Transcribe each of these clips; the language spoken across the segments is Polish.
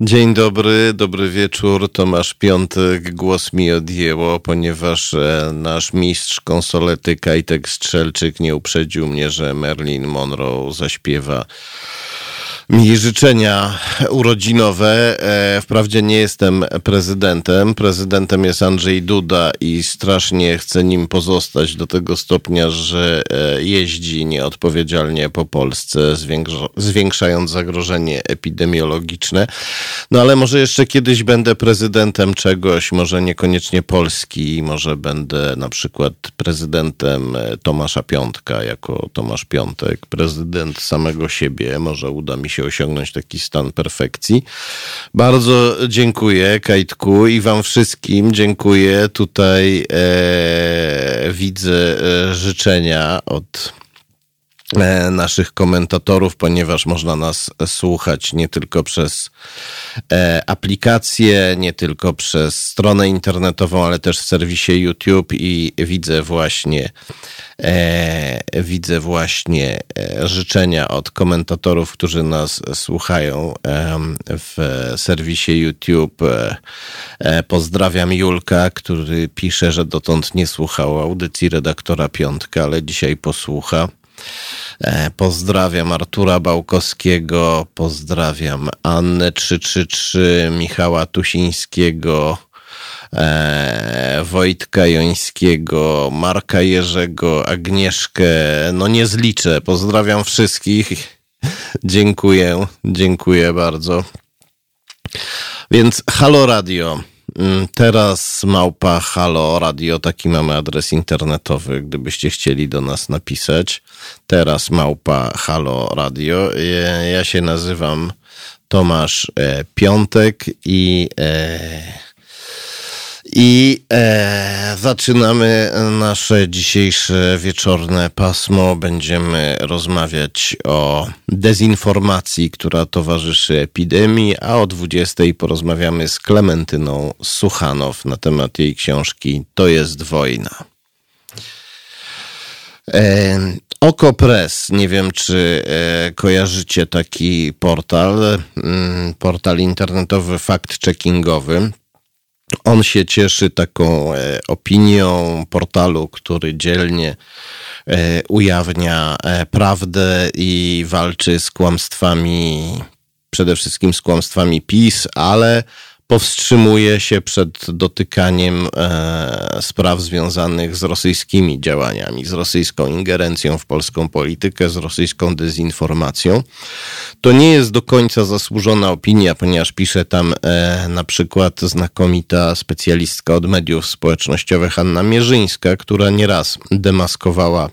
Dzień dobry, dobry wieczór. Tomasz Piątek. Głos mi odjęło, ponieważ e, nasz mistrz konsolety Kajtek Strzelczyk nie uprzedził mnie, że Marilyn Monroe zaśpiewa mi życzenia urodzinowe. E, wprawdzie nie jestem prezydentem. Prezydentem jest Andrzej Duda i strasznie chcę nim pozostać do tego stopnia, że e, jeździ nieodpowiedzialnie po Polsce, zwiększając zagrożenie epidemiologiczne. No ale może jeszcze kiedyś będę prezydentem czegoś, może niekoniecznie Polski, może będę na przykład prezydentem e, Tomasza Piątka jako Tomasz Piątek, prezydent samego siebie. Może uda mi się się osiągnąć taki stan perfekcji. Bardzo dziękuję Kajtku i wam wszystkim dziękuję. Tutaj e, widzę e, życzenia od naszych komentatorów, ponieważ można nas słuchać nie tylko przez e, aplikację, nie tylko przez stronę internetową, ale też w serwisie YouTube i widzę właśnie e, widzę właśnie życzenia od komentatorów, którzy nas słuchają w serwisie YouTube. Pozdrawiam Julka, który pisze, że dotąd nie słuchał audycji redaktora Piątka, ale dzisiaj posłucha. E, pozdrawiam Artura Bałkowskiego, pozdrawiam Annę 333, Michała Tusińskiego, e, Wojtka Jońskiego, Marka Jerzego, Agnieszkę, no nie zliczę. Pozdrawiam wszystkich. Dziękuję, dziękuję bardzo. Więc Halo Radio. Mm, teraz małpa halo radio, taki mamy adres internetowy, gdybyście chcieli do nas napisać. Teraz małpa halo radio. Ja się nazywam Tomasz e, Piątek i e, i e, zaczynamy nasze dzisiejsze wieczorne pasmo. Będziemy rozmawiać o dezinformacji, która towarzyszy epidemii, a o 20 porozmawiamy z Klementyną Suchanow na temat jej książki To jest wojna. E, Oko Press, nie wiem czy e, kojarzycie taki portal, mm, portal internetowy fact-checkingowy. On się cieszy taką e, opinią portalu, który dzielnie e, ujawnia e, prawdę i walczy z kłamstwami, przede wszystkim z kłamstwami PiS, ale powstrzymuje się przed dotykaniem e, spraw związanych z rosyjskimi działaniami, z rosyjską ingerencją w polską politykę, z rosyjską dezinformacją. To nie jest do końca zasłużona opinia, ponieważ pisze tam e, na przykład znakomita specjalistka od mediów społecznościowych Anna Mierzyńska, która nieraz demaskowała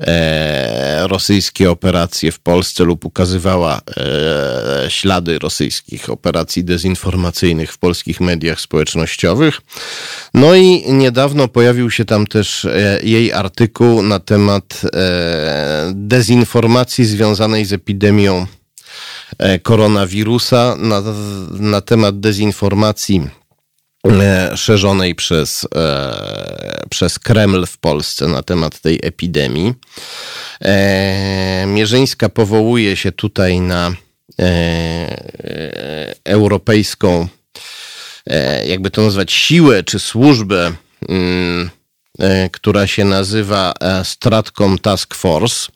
e, rosyjskie operacje w Polsce lub ukazywała e, ślady rosyjskich operacji dezinformacyjnych w polskich mediach społecznościowych. No i niedawno pojawił się tam też e, jej artykuł na temat e, dezinformacji związanej z epidemią e, koronawirusa, na, na temat dezinformacji szerzonej przez, e, przez Kreml w Polsce na temat tej epidemii. E, Mierzyńska powołuje się tutaj na europejską, jakby to nazwać, siłę czy służbę, mm, która się nazywa Stratcom Task Force.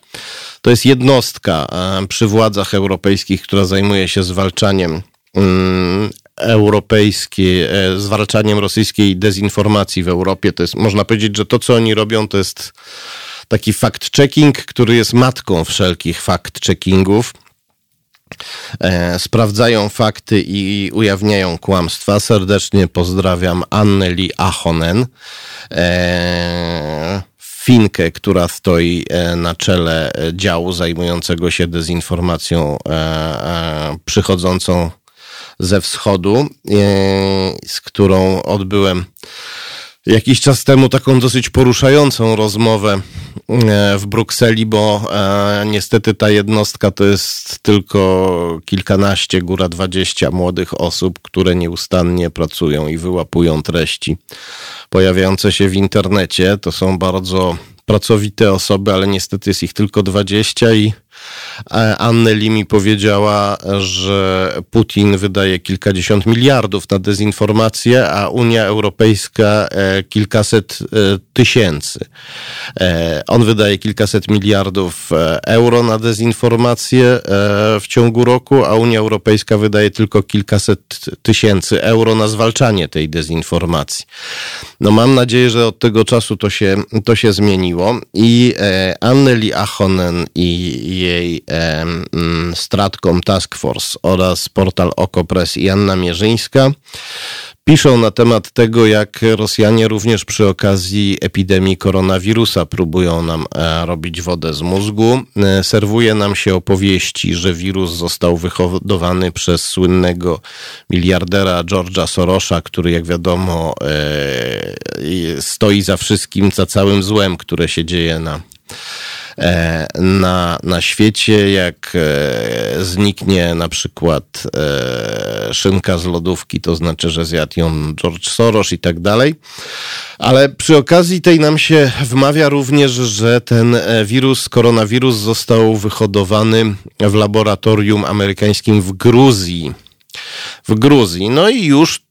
To jest jednostka przy władzach europejskich, która zajmuje się zwalczaniem mm, europejskie, e, zwalczaniem rosyjskiej dezinformacji w Europie. To jest, można powiedzieć, że to, co oni robią, to jest taki fact-checking, który jest matką wszelkich fact-checkingów. E, sprawdzają fakty i ujawniają kłamstwa. Serdecznie pozdrawiam Anneli Ahonen, e, Finkę, która stoi na czele działu zajmującego się dezinformacją przychodzącą ze wschodu, e, z którą odbyłem jakiś czas temu taką dosyć poruszającą rozmowę e, w Brukseli, bo e, niestety ta jednostka to jest tylko kilkanaście, góra dwadzieścia młodych osób, które nieustannie pracują i wyłapują treści pojawiające się w internecie. To są bardzo pracowite osoby, ale niestety jest ich tylko 20 i Anneli mi powiedziała, że Putin wydaje kilkadziesiąt miliardów na dezinformację, a Unia Europejska e, kilkaset e, tysięcy. E, on wydaje kilkaset miliardów euro na dezinformację w ciągu roku, a Unia Europejska wydaje tylko kilkaset tysięcy euro na zwalczanie tej dezinformacji. No mam nadzieję, że od tego czasu to się, to się zmieniło i Anneli Ahonen i jej mm, Stratcom Task Force oraz portal Okopres i Anna Mierzyńska piszą na temat tego, jak Rosjanie również przy okazji epidemii koronawirusa próbują nam e, robić wodę z mózgu. E, serwuje nam się opowieści, że wirus został wyhodowany przez słynnego miliardera George'a Sorosza, który jak wiadomo e, stoi za wszystkim, za całym złem, które się dzieje na na, na świecie, jak e, zniknie na przykład e, szynka z lodówki, to znaczy, że zjadł ją George Soros i tak dalej. Ale przy okazji tej nam się wmawia również, że ten wirus, koronawirus został wyhodowany w laboratorium amerykańskim w Gruzji. W Gruzji. No i już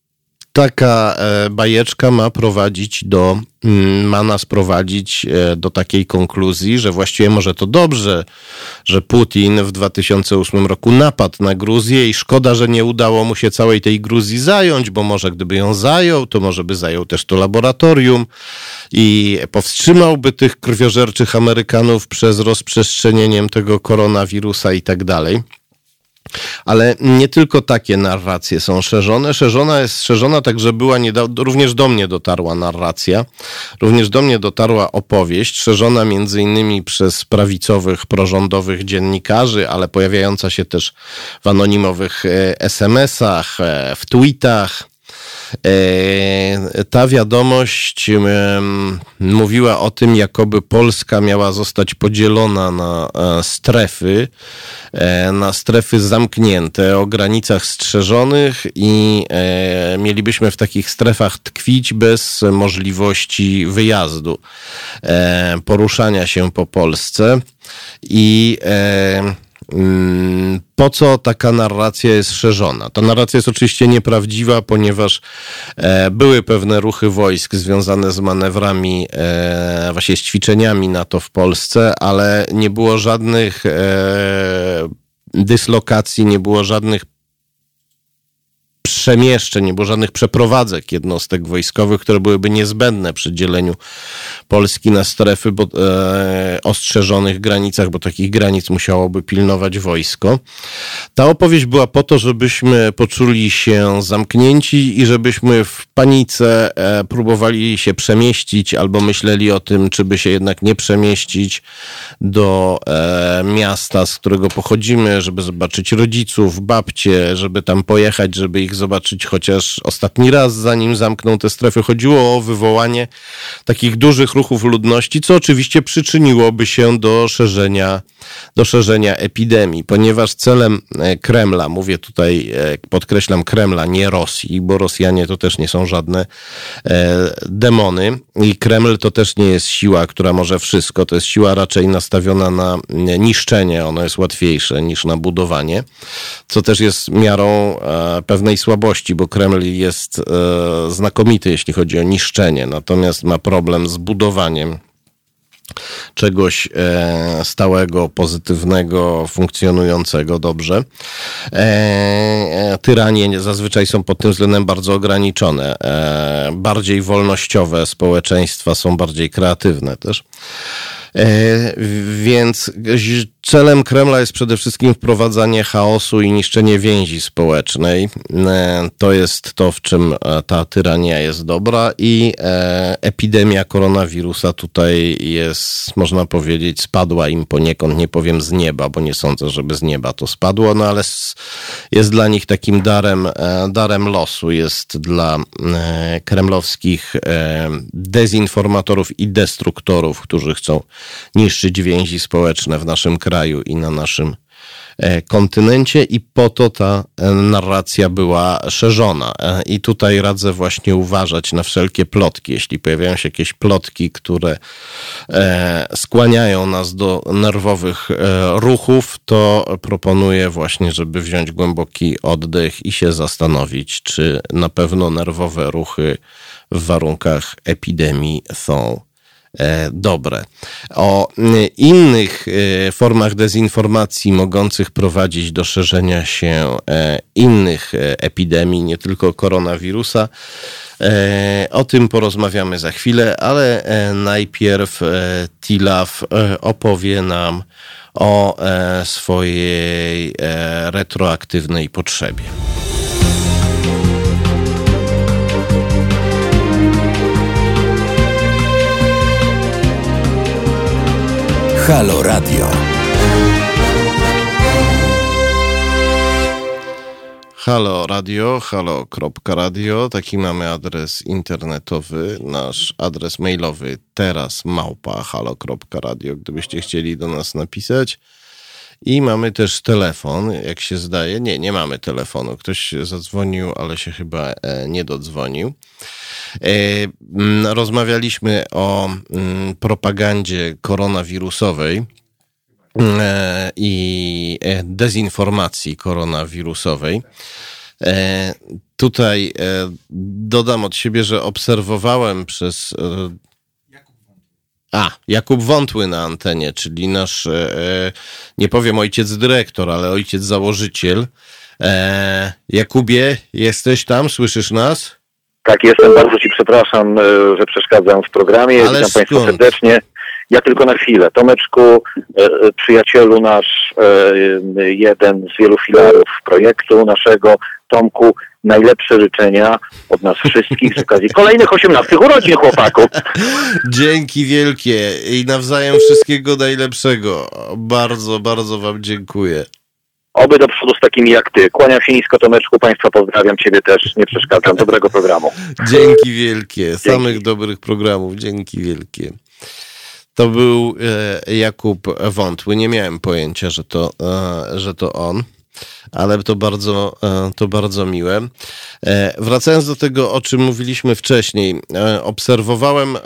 taka e, bajeczka ma prowadzić do, mm, ma nas prowadzić e, do takiej konkluzji, że właściwie może to dobrze, że Putin w 2008 roku napadł na Gruzję i szkoda, że nie udało mu się całej tej Gruzji zająć, bo może gdyby ją zajął, to może by zajął też to laboratorium i powstrzymałby tych krwiożerczych Amerykanów przez rozprzestrzenieniem tego koronawirusa i tak dalej. Ale nie tylko takie narracje są szerzone. Szerzona jest szerzona tak, że była również do mnie dotarła narracja, również do mnie dotarła opowieść, szerzona między innymi przez prawicowych, prorządowych dziennikarzy, ale pojawiająca się też w anonimowych e, SMS-ach, e, w tweetach ta wiadomość mówiła o tym, jakoby Polska miała zostać podzielona na e, strefy, e, na strefy zamknięte o granicach strzeżonych i mielibyśmy w takich strefach tkwić bez możliwości wyjazdu, poruszania się po Polsce. I po co taka narracja jest szerzona? Ta narracja jest oczywiście nieprawdziwa, ponieważ e, były pewne ruchy wojsk związane z manewrami, e, właśnie z ćwiczeniami NATO w Polsce, ale nie było żadnych e, dyslokacji, nie było żadnych przemieszczeń, nie było żadnych przeprowadzek jednostek wojskowych, które byłyby niezbędne przy dzieleniu Polski na strefy bo, e, ostrzeżonych granicach, bo takich granic musiałoby pilnować wojsko. Ta opowieść była po to, żebyśmy poczuli się zamknięci i żebyśmy w panice e, próbowali się przemieścić albo myśleli o tym, czy by się jednak nie przemieścić do e, miasta, z którego pochodzimy, żeby zobaczyć rodziców, babcie, żeby tam pojechać, żeby ich zobaczyć chociaż ostatni raz, zanim zamkną te strefy. Chodziło o wywołanie takich dużych ruchów ludności, co oczywiście przyczyniłoby się do szerzenia, do szerzenia epidemii, ponieważ celem e, Kremla, mówię tutaj, e, podkreślam Kremla, nie Rosji, bo Rosjanie to też nie są żadne e, demony i Kreml to też nie jest siła, która może wszystko, to jest siła raczej nastawiona na niszczenie, ono jest łatwiejsze niż na budowanie, co też jest miarą pewnej słabości, bo Kreml jest znakomity, jeśli chodzi o niszczenie, natomiast ma problem z budowaniem czegoś e, stałego, pozytywnego, funkcjonującego dobrze. E, e, tyranie zazwyczaj są pod tym względem bardzo ograniczone. Bardziej wolnościowe społeczeństwa są bardziej kreatywne też. Więc celem Kremla jest przede wszystkim wprowadzanie chaosu i niszczenie więzi społecznej. E, to jest to, w czym e, ta tyrania jest dobra i epidemia koronawirusa tutaj jest, można powiedzieć, spadła im poniekąd, nie powiem z nieba, bo nie sądzę, żeby z nieba to spadło, no ale jest dla nich takim darem, darem losu, jest dla kremlowskich dezinformatorów i destruktorów, którzy chcą niszczyć więzi społeczne w naszym kraju i na naszym e, kontynencie i po to ta e, narracja była szerzona. E, I tutaj radzę właśnie uważać na wszelkie plotki. Jeśli pojawiają się jakieś plotki, które skłaniają nas do nerwowych ruchów, to proponuję właśnie, żeby wziąć głęboki oddech i się zastanowić, czy na pewno nerwowe ruchy w warunkach epidemii są dobre. O innych e, formach dezinformacji mogących prowadzić do szerzenia się e, innych epidemii, nie tylko koronawirusa, o tym porozmawiamy za chwilę, ale najpierw Tilaf opowie nam o swojej retroaktywnej potrzebie. Halo Radio. Halo Radio, halo.radio, taki mamy adres internetowy, nasz adres mailowy teraz małpa halo.radio, gdybyście chcieli do nas napisać. I mamy też telefon, jak się zdaje. Nie, nie mamy telefonu. Ktoś zadzwonił, ale się chyba e, nie dodzwonił. E, rozmawialiśmy o propagandzie koronawirusowej e, i dezinformacji koronawirusowej. Tutaj dodam od siebie, że obserwowałem przez a, Jakub Wątły na antenie, czyli nasz, e, nie powiem ojciec dyrektor, ale ojciec założyciel. E, Jakubie, jesteś tam? Słyszysz nas? Tak, jestem. Bardzo Ci przepraszam, e, że przeszkadzam w programie. Ale Witam Państwa serdecznie. Ja tylko na chwilę. Tomeczku, e, e, przyjacielu nasz, jeden z wielu filarów projektu naszego, Tomku, najlepsze życzenia od nas wszystkich z okazji kolejnych 18 urodzin chłopaków. Dzięki wielkie i nawzajem wszystkiego najlepszego. Bardzo, bardzo wam dziękuję. Oby do przodu z takimi jak ty. Kłaniam się nisko Tomeczku, Państwa pozdrawiam, Ciebie też nie przeszkadzam. Dobrego programu. Dzięki wielkie. Dzięki. Samych dobrych programów. Dzięki wielkie. To był e, Jakub Wątły. Nie miałem pojęcia, że to, e, że to on ale to bardzo, e, to bardzo miłe. Wracając do tego, o czym mówiliśmy wcześniej, obserwowałem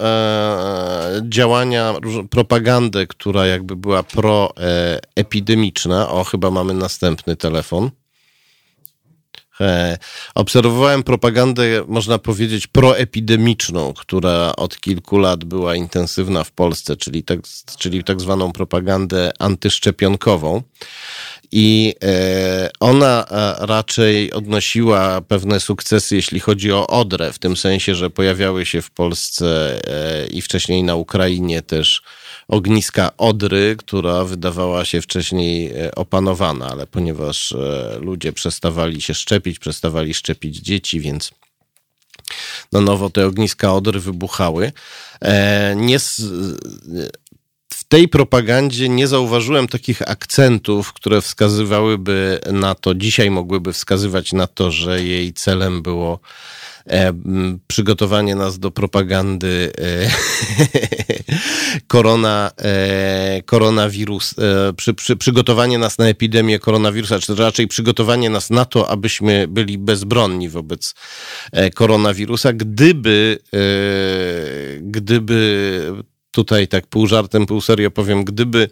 działania, propagandę, która jakby była proepidemiczna. O, chyba mamy następny telefon. Obserwowałem propagandę, można powiedzieć, proepidemiczną, która od kilku lat była intensywna w Polsce, czyli tak, czyli tak zwaną propagandę antyszczepionkową. I e, ona e, raczej odnosiła pewne sukcesy, jeśli chodzi o Odrę, w tym sensie, że pojawiały się w Polsce e, i wcześniej na Ukrainie też ogniska Odry, która wydawała się wcześniej opanowana, ale ponieważ ludzie przestawali się szczepić, przestawali szczepić dzieci, więc na nowo te ogniska Odry wybuchały. Nie, tej propagandzie nie zauważyłem takich akcentów, które wskazywałyby na to, dzisiaj mogłyby wskazywać na to, że jej celem było e, przygotowanie nas do propagandy e, korona, e, koronawirus, e, przy, przy, przygotowanie nas na epidemię koronawirusa, czy raczej przygotowanie nas na to, abyśmy byli bezbronni wobec e, koronawirusa, gdyby, e, gdyby tutaj tak pół żartem, pół serio powiem, gdyby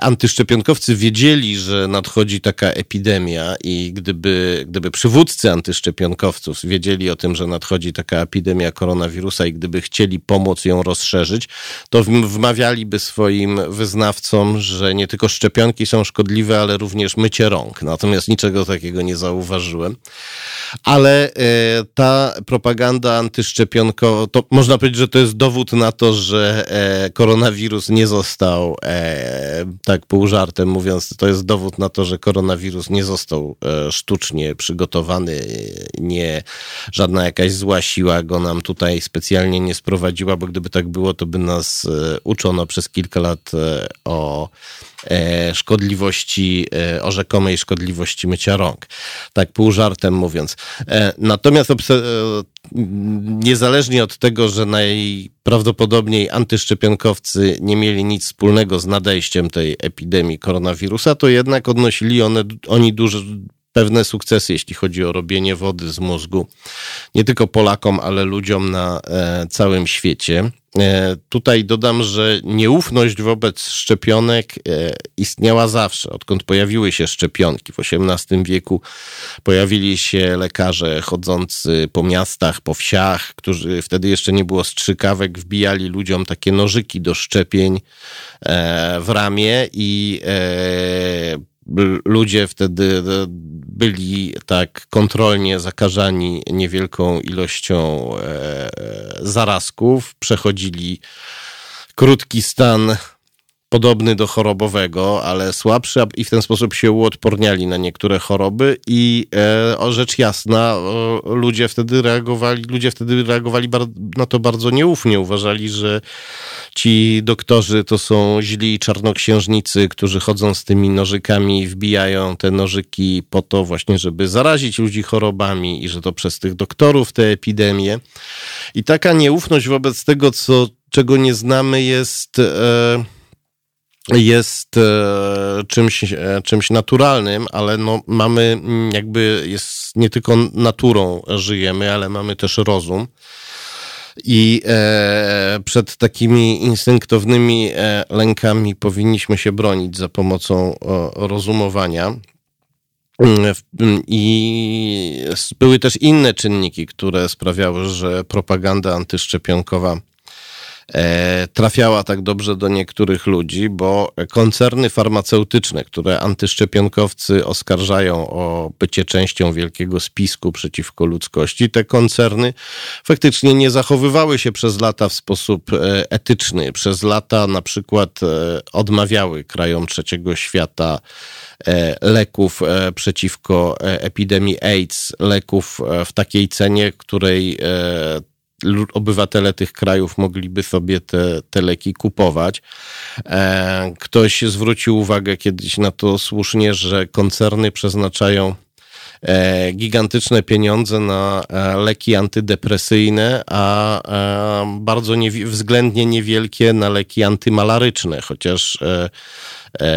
antyszczepionkowcy wiedzieli, że nadchodzi taka epidemia i gdyby, gdyby przywódcy antyszczepionkowców wiedzieli o tym, że nadchodzi taka epidemia koronawirusa i gdyby chcieli pomóc ją rozszerzyć, to wmawialiby swoim wyznawcom, że nie tylko szczepionki są szkodliwe, ale również mycie rąk. Natomiast niczego takiego nie zauważyłem. Ale e, ta propaganda antyszczepionkowa, to można powiedzieć, że to jest dowód na to, że e, koronawirus nie został tak pół żartem mówiąc, to jest dowód na to, że koronawirus nie został e, sztucznie przygotowany, nie żadna jakaś zła siła go nam tutaj specjalnie nie sprowadziła, bo gdyby tak było, to by nas uczono przez kilka lat o szkodliwości, o rzekomej szkodliwości mycia rąk. Tak pół żartem mówiąc. Natomiast niezależnie od tego, że najprawdopodobniej antyszczepionkowcy nie mieli nic wspólnego z nadejściem tej epidemii koronawirusa, to jednak odnosili one, oni duże, pewne sukcesy, jeśli chodzi o robienie wody z mózgu. Nie tylko Polakom, ale ludziom na e, całym świecie. E, tutaj dodam, że nieufność wobec szczepionek e, istniała zawsze, odkąd pojawiły się szczepionki. W XVIII wieku pojawili się lekarze chodzący po miastach, po wsiach, którzy wtedy jeszcze nie było strzykawek, wbijali ludziom takie nożyki do szczepień w ramię i ludzie wtedy byli tak kontrolnie zakażani niewielką ilością e, zarazków, przechodzili krótki stan podobny do chorobowego, ale słabszy i w ten sposób się uodporniali na niektóre choroby i e, o rzecz jasna ludzie wtedy reagowali, ludzie wtedy reagowali na to bardzo nieufnie. Uważali, że ci doktorzy to są źli czarnoksiężnicy, którzy chodzą z tymi nożykami i wbijają te nożyki po to właśnie, żeby zarazić ludzi chorobami i że to przez tych doktorów te epidemie. I taka nieufność wobec tego, co, czego nie znamy jest... E, jest e, czymś, e, czymś naturalnym, ale no mamy mm, jakby jest nie tylko naturą żyjemy, ale mamy też rozum. I e, przed takimi instynktownymi e, lękami powinniśmy się bronić za pomocą o, rozumowania. Mm, mm, I były też inne czynniki, które sprawiały, że propaganda antyszczepionkowa trafiała tak dobrze do niektórych ludzi, bo koncerny farmaceutyczne, które antyszczepionkowcy oskarżają o bycie częścią wielkiego spisku przeciwko ludzkości, te koncerny faktycznie nie zachowywały się przez lata w sposób e, etyczny. Przez lata na przykład e, odmawiały krajom trzeciego świata leków przeciwko epidemii AIDS, leków w takiej cenie, której obywatele tych krajów mogliby sobie te, te leki kupować. E, ktoś zwrócił uwagę kiedyś na to słusznie, że koncerny przeznaczają e, gigantyczne pieniądze na e, leki antydepresyjne, a bardzo względnie niewielkie na leki antymalaryczne, chociaż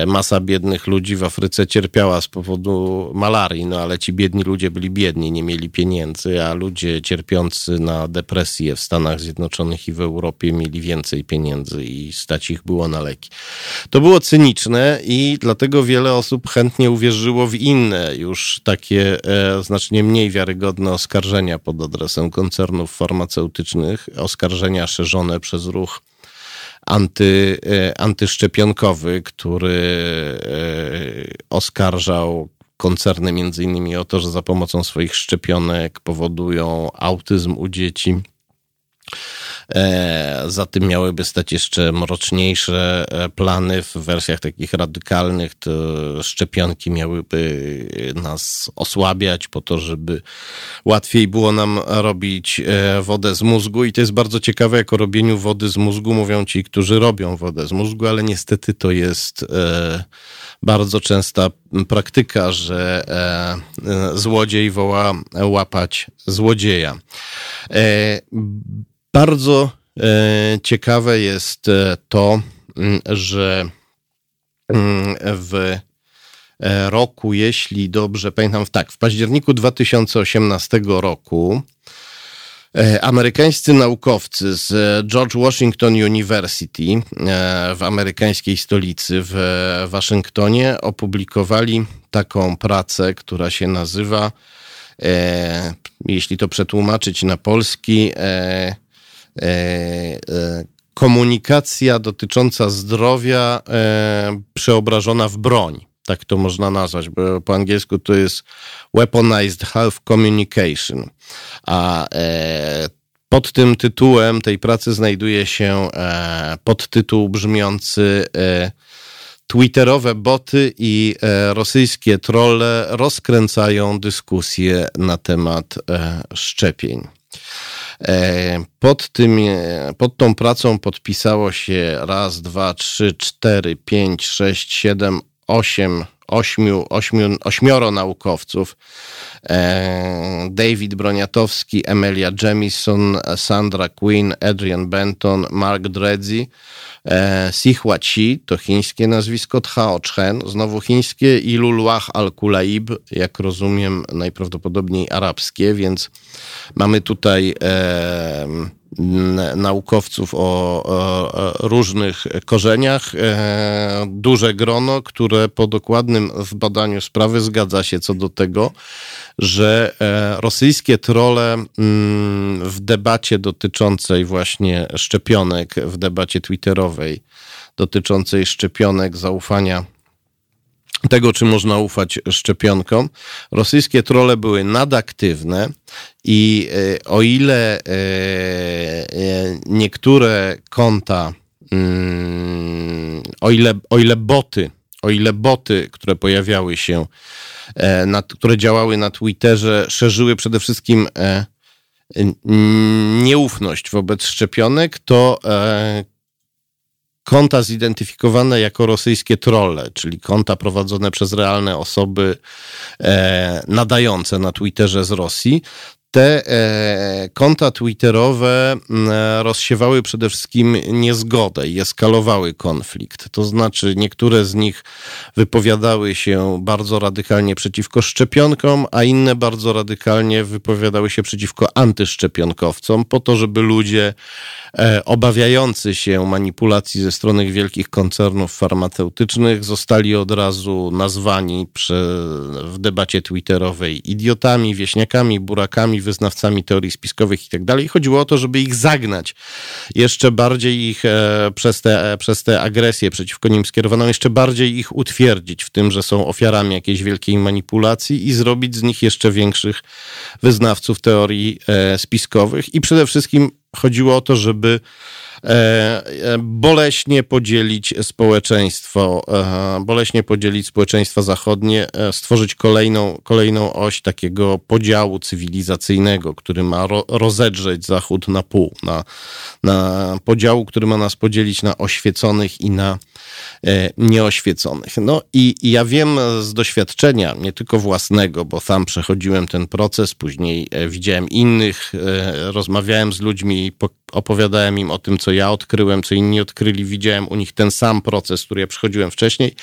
masa biednych ludzi w Afryce cierpiała z powodu malarii, no ale ci biedni ludzie byli biedni, nie mieli pieniędzy, a ludzie cierpiący na depresję w Stanach Zjednoczonych i w Europie mieli więcej pieniędzy i stać ich było na leki. To było cyniczne i dlatego wiele osób chętnie uwierzyło w inne, już takie e, znacznie mniej wiarygodne oskarżenia pod adresem koncernów farmaceutycznych, oskarżenia szerzone przez ruch anty, e, antyszczepionkowy, który e, oskarżał koncerny między innymi o to, że za pomocą swoich szczepionek powodują autyzm u dzieci. E, za tym miałyby stać jeszcze mroczniejsze e, plany w wersjach takich radykalnych. To szczepionki miałyby nas osłabiać po to, żeby łatwiej było nam robić e, wodę z mózgu. I to jest bardzo ciekawe, jak o robieniu wody z mózgu mówią ci, którzy robią wodę z mózgu, ale niestety to jest bardzo częsta praktyka, że złodziej woła łapać złodzieja. Bardzo e, ciekawe jest e, to, mm, że mm, w e, roku, jeśli dobrze pamiętam, tak, w październiku 2018 roku amerykańscy naukowcy z George Washington University w amerykańskiej stolicy w Waszyngtonie opublikowali taką pracę, która się nazywa, jeśli to przetłumaczyć na polski, komunikacja dotycząca zdrowia e, przeobrażona w broń. Tak to można nazwać, bo po angielsku to jest Weaponized Health Communication. A pod tym tytułem tej pracy znajduje się podtytuł brzmiący Twitterowe boty i e, rosyjskie trolle rozkręcają dyskusję na temat e, szczepień. Pod, tym, pod tą pracą podpisało się raz, dwa, trzy, cztery, pięć, sześć, siedem, osiem ośmiu, ośmiu, ośmioro naukowców. E, David Broniatowski, Emilia Jemison, Sandra Quinn, Adrian Benton, Mark Dredzi, e, Sihua Chi, to chińskie nazwisko, Thao Chen, znowu chińskie i Luluach Al-Kulaib, jak rozumiem najprawdopodobniej arabskie, więc mamy tutaj e, naukowców o, różnych korzeniach, e, duże grono, które po dokładnym zbadaniu sprawy zgadza się co do tego, że e, rosyjskie trole mm, w debacie dotyczącej właśnie szczepionek, w debacie twitterowej dotyczącej szczepionek, zaufania tego, czy można ufać szczepionkom. Rosyjskie trole były nadaktywne i e, o ile e, e, niektóre konta, mm, o ile, o ile boty, o ile boty, które pojawiały się, które działały na Twitterze, szerzyły przede wszystkim nieufność wobec szczepionek, to konta zidentyfikowane jako rosyjskie trolle, czyli konta prowadzone przez realne osoby e, nadające na Twitterze z Rosji, te e, konta twitterowe rozsiewały przede wszystkim niezgodę i eskalowały konflikt. To znaczy, niektóre z nich wypowiadały się bardzo radykalnie przeciwko szczepionkom, a inne bardzo radykalnie wypowiadały się przeciwko antyszczepionkowcom, po to, żeby ludzie e, obawiający się manipulacji ze strony wielkich koncernów farmaceutycznych zostali od razu nazwani przy, w debacie twitterowej idiotami, wieśniakami, burakami, wyznawcami teorii spiskowych i tak dalej. Chodziło o to, żeby ich zagnać jeszcze bardziej ich e, przez te, e, przez te agresje przeciwko nim skierowaną, jeszcze bardziej ich utwierdzić w tym, że są ofiarami jakiejś wielkiej manipulacji i zrobić z nich jeszcze większych wyznawców teorii e, spiskowych. I przede wszystkim chodziło o to, żeby boleśnie podzielić społeczeństwo, e, boleśnie podzielić społeczeństwo zachodnie, stworzyć kolejną, kolejną oś takiego podziału cywilizacyjnego, który ma ro, rozedrzeć Zachód na pół, na, na podziału, który ma nas podzielić na oświeconych i na nieoświeconych. No i, i ja wiem z doświadczenia, nie tylko własnego, bo sam przechodziłem ten proces, później widziałem innych, rozmawiałem z ludźmi opowiadałem im o tym, co ja odkryłem, co inni odkryli, widziałem u nich ten sam proces, który ja przechodziłem wcześniej.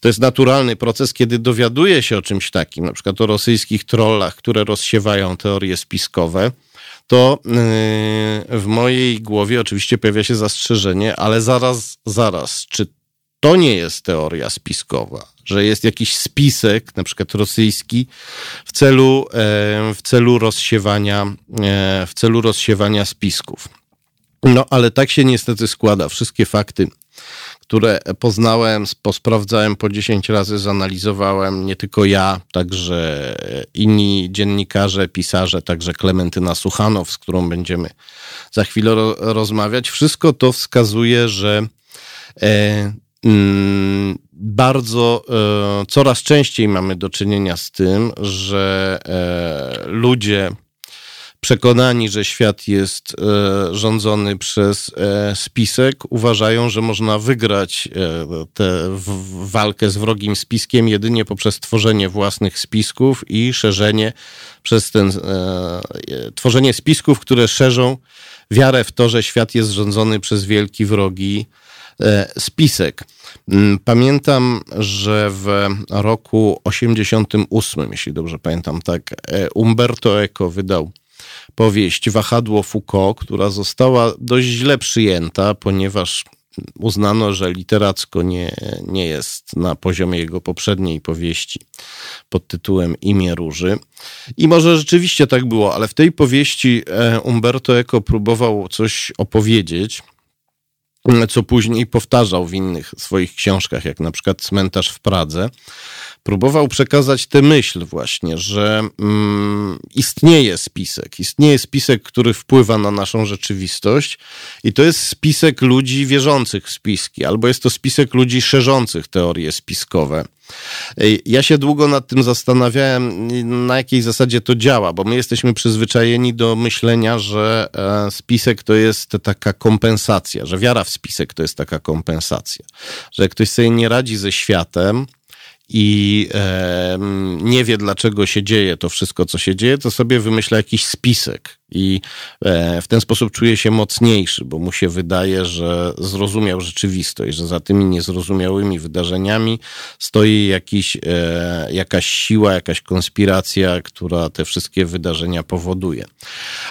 To jest naturalny proces, kiedy dowiaduje się o czymś takim, na przykład o rosyjskich trollach, które rozsiewają teorie spiskowe, to yy, w mojej głowie oczywiście pojawia się zastrzeżenie, ale zaraz, zaraz, czy to nie jest teoria spiskowa, że jest jakiś spisek, na przykład rosyjski, w celu, yy, w celu rozsiewania, yy, w celu rozsiewania spisków. No, ale tak się niestety składa. Wszystkie fakty, które poznałem, posprawdzałem po 10 razy, zanalizowałem nie tylko ja, także inni dziennikarze, pisarze, także Klementyna Suchanow, z którą będziemy za chwilę ro rozmawiać. Wszystko to wskazuje, że e, mm, bardzo, e, coraz częściej mamy do czynienia z tym, że e, ludzie, przekonani, że świat jest e, rządzony przez e, spisek, uważają, że można wygrać e, tę walkę z wrogim spiskiem jedynie poprzez tworzenie własnych spisków i szerzenie przez ten tworzenie spisków, które szerzą wiarę w to, że świat jest rządzony przez wielki wrogi spisek. Mm, pamiętam, że w roku 88, jeśli dobrze pamiętam, tak, Umberto Eco wydał powieść Wahadło Foucault, która została dość źle przyjęta, ponieważ uznano, że literacko nie, nie jest na poziomie jego poprzedniej powieści pod tytułem Imię Róży. I może rzeczywiście tak było, ale w tej powieści e, Umberto Eco próbował coś opowiedzieć, co później powtarzał w innych swoich książkach, jak na przykład Cmentarz w Pradze, próbował przekazać tę myśl właśnie, że mm, istnieje spisek, istnieje spisek, który wpływa na naszą rzeczywistość i to jest spisek ludzi wierzących w spiski, albo jest to spisek ludzi szerzących teorie spiskowe. Ja się długo nad tym zastanawiałem, na jakiej zasadzie to działa, bo my jesteśmy przyzwyczajeni do myślenia, że e, spisek to jest taka kompensacja, że wiara w spisek to jest taka kompensacja, że jak ktoś sobie nie radzi ze światem, i e, nie wie, dlaczego się dzieje to wszystko, co się dzieje, to sobie wymyśla jakiś spisek i e, w ten sposób czuje się mocniejszy, bo mu się wydaje, że zrozumiał rzeczywistość, że za tymi niezrozumiałymi wydarzeniami stoi jakiś, e, jakaś siła, jakaś konspiracja, która te wszystkie wydarzenia powoduje.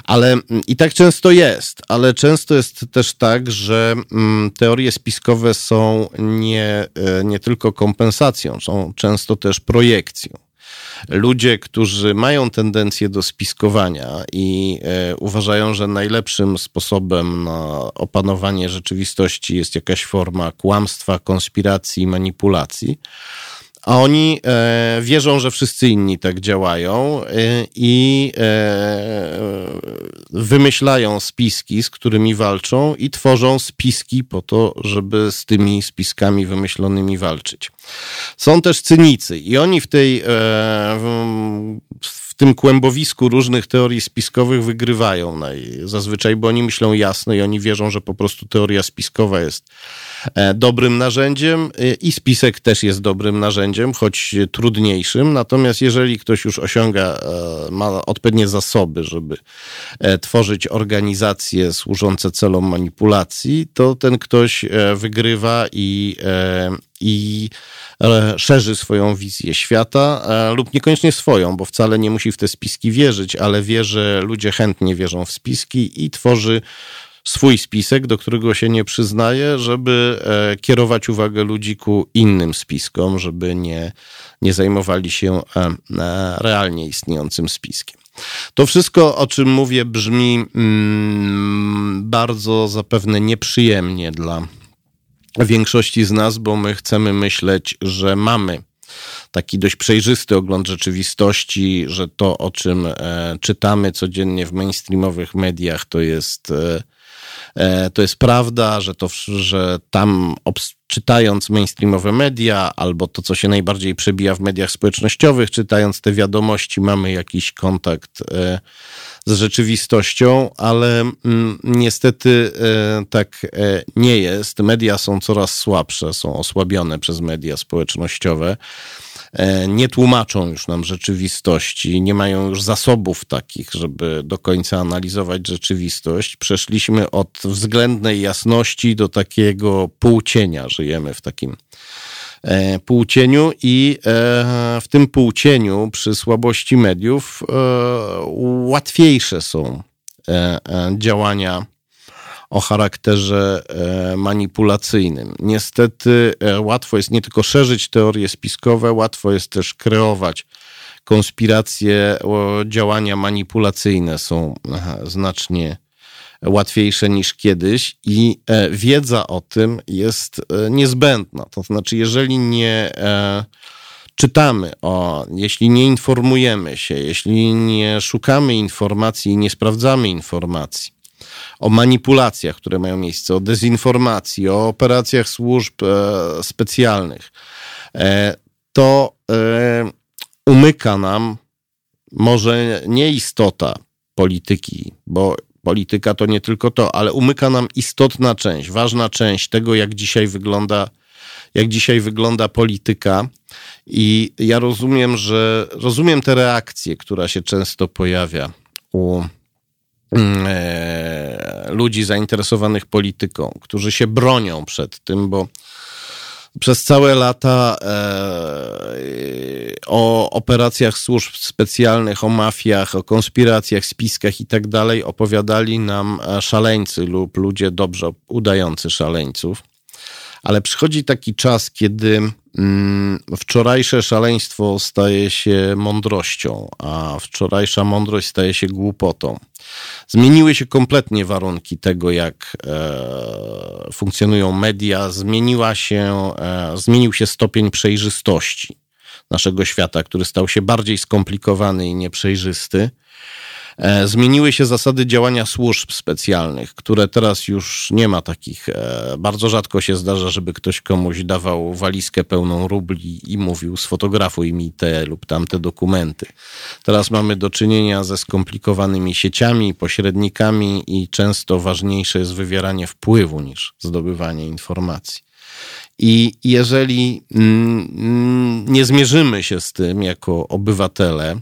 Ale i tak często jest, ale często jest też tak, że mm, teorie spiskowe są nie, e, nie tylko kompensacją, są często też projekcją ludzie, którzy mają tendencję do spiskowania i e, uważają, że najlepszym sposobem na opanowanie rzeczywistości jest jakaś forma kłamstwa, konspiracji, manipulacji, a oni e, wierzą, że wszyscy inni tak działają e, i e, wymyślają spiski, z którymi walczą i tworzą spiski po to, żeby z tymi spiskami wymyślonymi walczyć. Są też cynicy i oni w tej e, w, w tym kłębowisku różnych teorii spiskowych wygrywają zazwyczaj, bo oni myślą jasno i oni wierzą, że po prostu teoria spiskowa jest dobrym narzędziem e, i spisek też jest dobrym narzędziem, choć trudniejszym. Natomiast jeżeli ktoś już osiąga, e, ma odpowiednie zasoby, żeby tworzyć organizacje służące celom manipulacji, to ten ktoś wygrywa i, i szerzy swoją wizję świata, e, lub niekoniecznie swoją, bo wcale nie musi w te spiski wierzyć, ale wie, że ludzie chętnie wierzą w spiski i tworzy swój spisek, do którego się nie przyznaje, żeby e, kierować uwagę ludzi ku innym spiskom, żeby nie, nie zajmowali się e, realnie istniejącym spiskiem. To wszystko, o czym mówię, brzmi mm, bardzo zapewne nieprzyjemnie dla większości z nas, bo my chcemy myśleć, że mamy taki dość przejrzysty ogląd rzeczywistości, że to, o czym e, czytamy codziennie w mainstreamowych mediach, to jest, e, e to jest prawda, że, to, że tam czytając mainstreamowe media, albo to, co się najbardziej przebija w mediach społecznościowych, czytając te wiadomości, mamy jakiś kontakt e, z rzeczywistością, ale mm, niestety e, tak e, nie jest. Media są coraz słabsze, są osłabione przez media społecznościowe. E, nie tłumaczą już nam rzeczywistości, nie mają już zasobów takich, żeby do końca analizować rzeczywistość. Przeszliśmy od względnej jasności do takiego półcienia. Żyjemy w takim E, półcieniu i e, w tym półcieniu przy słabości mediów łatwiejsze są działania o charakterze manipulacyjnym. Niestety łatwo jest nie tylko szerzyć teorie spiskowe, łatwo jest też kreować konspiracje, działania manipulacyjne są znacznie łatwiejsze niż kiedyś i e, wiedza o tym jest e, niezbędna. To znaczy, jeżeli nie e, czytamy o, jeśli nie informujemy się, jeśli nie szukamy informacji i nie sprawdzamy informacji, o manipulacjach, które mają miejsce, o dezinformacji, o operacjach służb specjalnych, to umyka nam może nie istota polityki, bo polityka to nie tylko to, ale umyka nam istotna część, ważna część tego, jak dzisiaj wygląda, jak dzisiaj wygląda polityka. I ja rozumiem, że rozumiem tę reakcję, która się często pojawia u e, ludzi zainteresowanych polityką, którzy się bronią przed tym, bo przez całe lata e, o operacjach służb specjalnych, o mafiach, o konspiracjach, spiskach i tak dalej opowiadali nam szaleńcy lub ludzie dobrze udający szaleńców. Ale przychodzi taki czas, kiedy mm, wczorajsze szaleństwo staje się mądrością, a wczorajsza mądrość staje się głupotą. Zmieniły się kompletnie warunki tego, jak e, funkcjonują media, zmieniła się, e, zmienił się stopień przejrzystości naszego świata, który stał się bardziej skomplikowany i nieprzejrzysty. E, zmieniły się zasady działania służb specjalnych, które teraz już nie ma takich. E, bardzo rzadko się zdarza, żeby ktoś komuś dawał walizkę pełną rubli i mówił: Sfotografuj mi te lub tamte dokumenty. Teraz mamy do czynienia ze skomplikowanymi sieciami, pośrednikami i często ważniejsze jest wywieranie wpływu niż zdobywanie informacji. I jeżeli nie zmierzymy się z tym jako obywatele,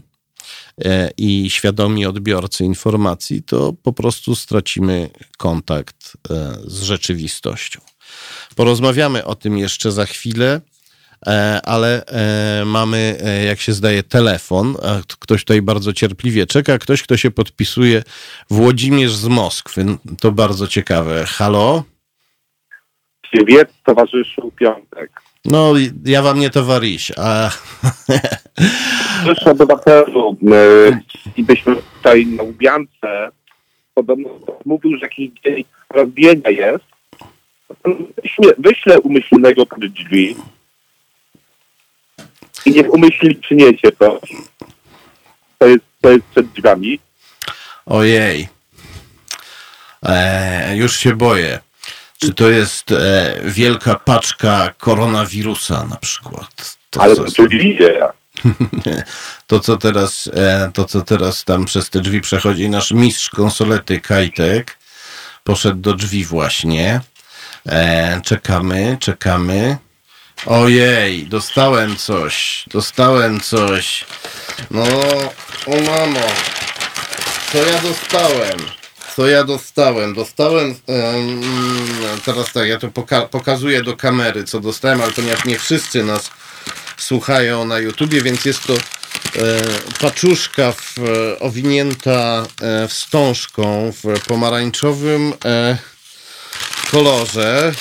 i świadomi odbiorcy informacji, to po prostu stracimy kontakt e, z rzeczywistością. Porozmawiamy o tym jeszcze za chwilę, e, ale mamy, jak się zdaje, telefon. Ktoś tutaj bardzo cierpliwie czeka. Ktoś, kto się podpisuje, Włodzimierz z Moskwy. To bardzo ciekawe. Halo? Ciebie, towarzyszu Piątek. No, ja wam nie towarzysz, a... Proszę obywatelu, i byśmy tutaj na Łubiance podobno mówił, że jakiś dzień rozbijania jest, wyślę, wyślę umyślnego pod drzwi i niech umyślnie przyniesie to. To jest, to jest przed drzwiami. Ojej. E, już się boję. Czy to jest e, wielka paczka koronawirusa na przykład? To, Ale co, oczywiście. to, co teraz, e, to, co teraz tam przez te drzwi przechodzi, nasz mistrz konsolety Kajtek poszedł do drzwi właśnie. E, czekamy, czekamy. Ojej, dostałem coś, dostałem coś. No, o mamo, co ja dostałem? Co ja dostałem? Dostałem, teraz tak, ja to poka pokazuję do kamery, co dostałem, ale ponieważ nie wszyscy nas słuchają na YouTubie, więc jest to e, paczuszka w, owinięta e, wstążką w pomarańczowym e, kolorze,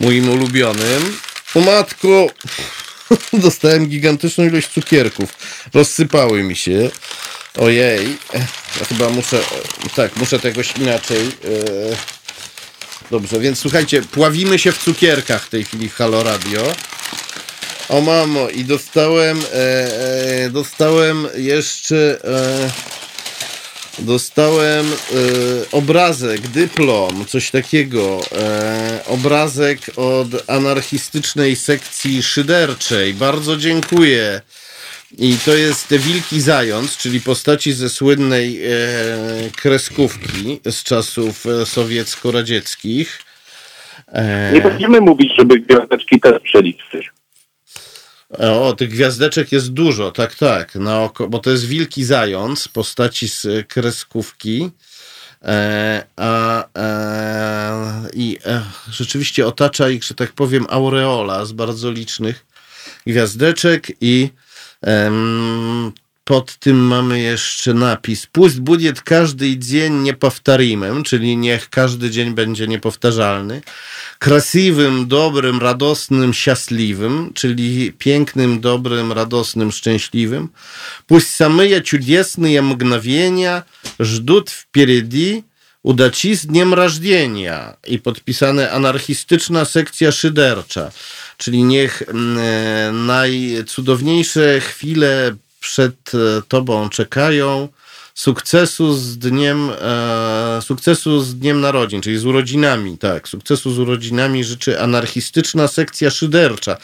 moim ulubionym. O matko, dostałem gigantyczną ilość cukierków. Rozsypały mi się. Ojej, ja chyba muszę, tak, muszę tegoś inaczej. E, dobrze, więc słuchajcie, pławimy się w cukierkach w tej chwili w Halo Radio. O mamo, i dostałem, e, e, dostałem jeszcze, dostałem obrazek, dyplom, coś takiego, obrazek od anarchistycznej sekcji szyderczej. Bardzo dziękuję. I to jest Wilki Zając, czyli postaci ze słynnej e, kreskówki z czasów e, sowiecko-radzieckich. E... Nie będziemy mówić, żeby gwiazdeczki też przeliczyć. O, tych gwiazdeczek jest dużo, tak, tak. Na oko, bo to jest Wilki Zając, postaci z kreskówki. E, a, e, I e, rzeczywiście otacza ich, że tak powiem, aureola z bardzo licznych gwiazdeczek i pod tym mamy jeszcze napis. Pust будет każdy dzień niepowtarimym, czyli niech każdy dzień będzie niepowtarzalny. Krasiwym, dobrym, radosnym, szczęśliwym, czyli pięknym, dobrym, radosnym, szczęśliwym. Пусть самые чудесные мгновения ждут впереди Udaci z dniem rождения i podpisane anarchistyczna sekcja szydercza czyli niech mm, e, najcudowniejsze chwile przed e, Tobą czekają. Sukcesu z dniem, e, sukcesu z dniem narodzin, czyli z urodzinami, tak. Sukcesu z urodzinami życzy anarchistyczna sekcja szydercza.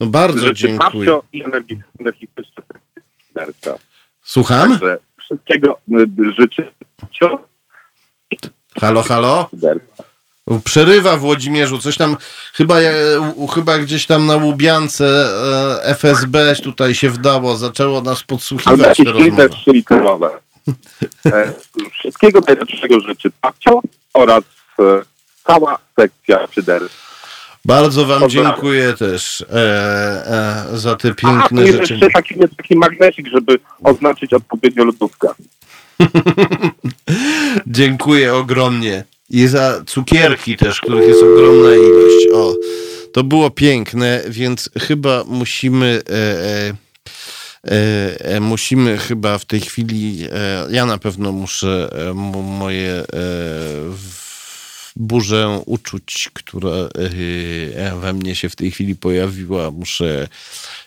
No bardzo życzy dziękuję. i anarchistyczna sekcja szydercza. Słucham? Także wszystkiego życzę. Halo, halo? Szydercza. Przerywa w Włodzimierzu, coś tam, chyba, chyba gdzieś tam na Łubiance e, FSB tutaj się wdało, zaczęło nas podsłuchiwać. Ale trzy literowe. E, wszystkiego najlepszego życzy Papcio oraz e, cała sekcja Szydery. Bardzo wam Pozdrawiam. dziękuję też e, e, za te piękne A, rzeczy. Jeszcze taki, jest taki magnesik, żeby oznaczyć odpowiednio lodówkę. dziękuję ogromnie. I za cukierki też, których jest ogromna ilość. O, to było piękne, więc chyba musimy... E, e, E, e, musimy chyba w tej chwili, e, ja na pewno muszę moje burzę uczuć, która we mnie się w tej chwili pojawiła, muszę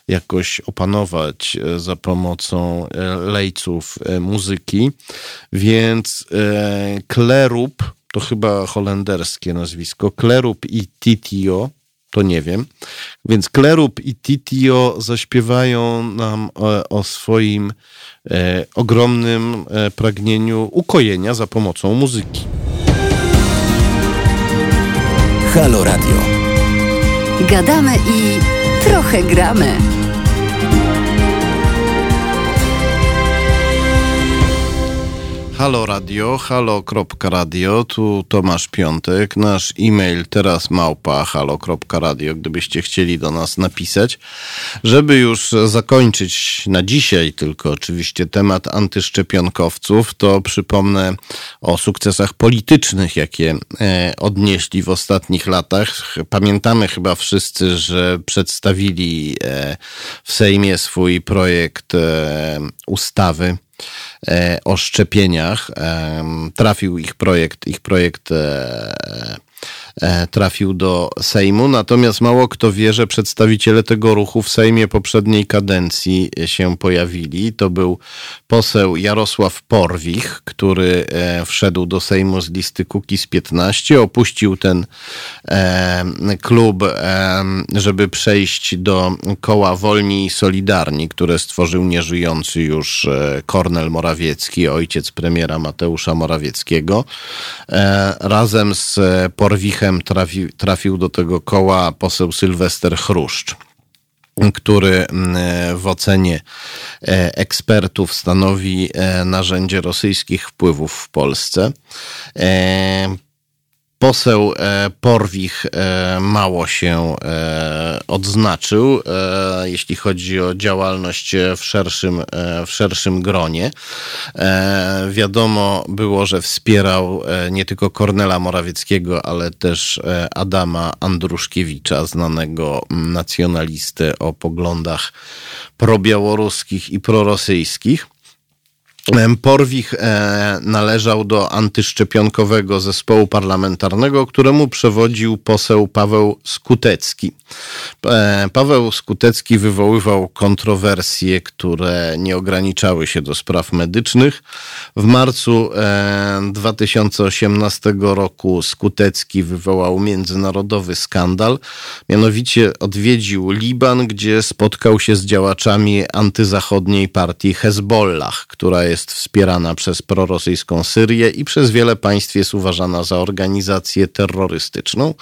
jakoś opanować za pomocą lejców muzyki. Więc Klerub, to chyba holenderskie nazwisko, Klerub i Titio to nie wiem. Więc Klerub i Titio zaśpiewają nam o, o swoim e, ogromnym e, pragnieniu ukojenia za pomocą muzyki. Halo Radio. Gadamy i trochę gramy. Halo Radio, halo.radio, tu Tomasz Piątek, nasz e-mail teraz małpa halo.radio, gdybyście chcieli do nas napisać. Żeby już zakończyć na dzisiaj tylko oczywiście temat antyszczepionkowców, to przypomnę o sukcesach politycznych, jakie e, odnieśli w ostatnich latach. Pamiętamy chyba wszyscy, że przedstawili e, w Sejmie swój projekt e, ustawy o szczepieniach. Trafił ich projekt, ich projekt e, E, trafił do Sejmu. Natomiast mało kto wie, że przedstawiciele tego ruchu w Sejmie poprzedniej kadencji się pojawili. To był poseł Jarosław Porwich, który e, wszedł do Sejmu z listy Kukiz 15, opuścił ten e, klub, żeby przejść do koła Wolni i Solidarni, które stworzył nieżyjący już Kornel Morawiecki, ojciec premiera Mateusza Morawieckiego. Razem z Porwichem trafił, trafił do tego koła poseł Sylwester Chruszcz który mm, w ocenie e, ekspertów stanowi e, narzędzie rosyjskich wpływów w Polsce. Poseł e, Porwich e, mało się e, odznaczył, jeśli chodzi o działalność w szerszym, w szerszym gronie. Wiadomo było, że wspierał nie tylko Kornela Morawieckiego, ale też Adama Andruszkiewicza, znanego nacjonalistę o poglądach probiałoruskich i prorosyjskich. Porwich e, należał do antyszczepionkowego zespołu parlamentarnego, któremu przewodził poseł Paweł Skutecki. E, Paweł Skutecki wywoływał kontrowersje, które nie ograniczały się do spraw medycznych. W marcu 2018 e, roku Skutecki wywołał międzynarodowy skandal. Mianowicie odwiedził Liban, gdzie spotkał się z działaczami antyzachodniej partii Hezbollah, która jest wspierana przez prorosyjską Syrię i przez wiele państw jest uważana za organizację terrorystyczną.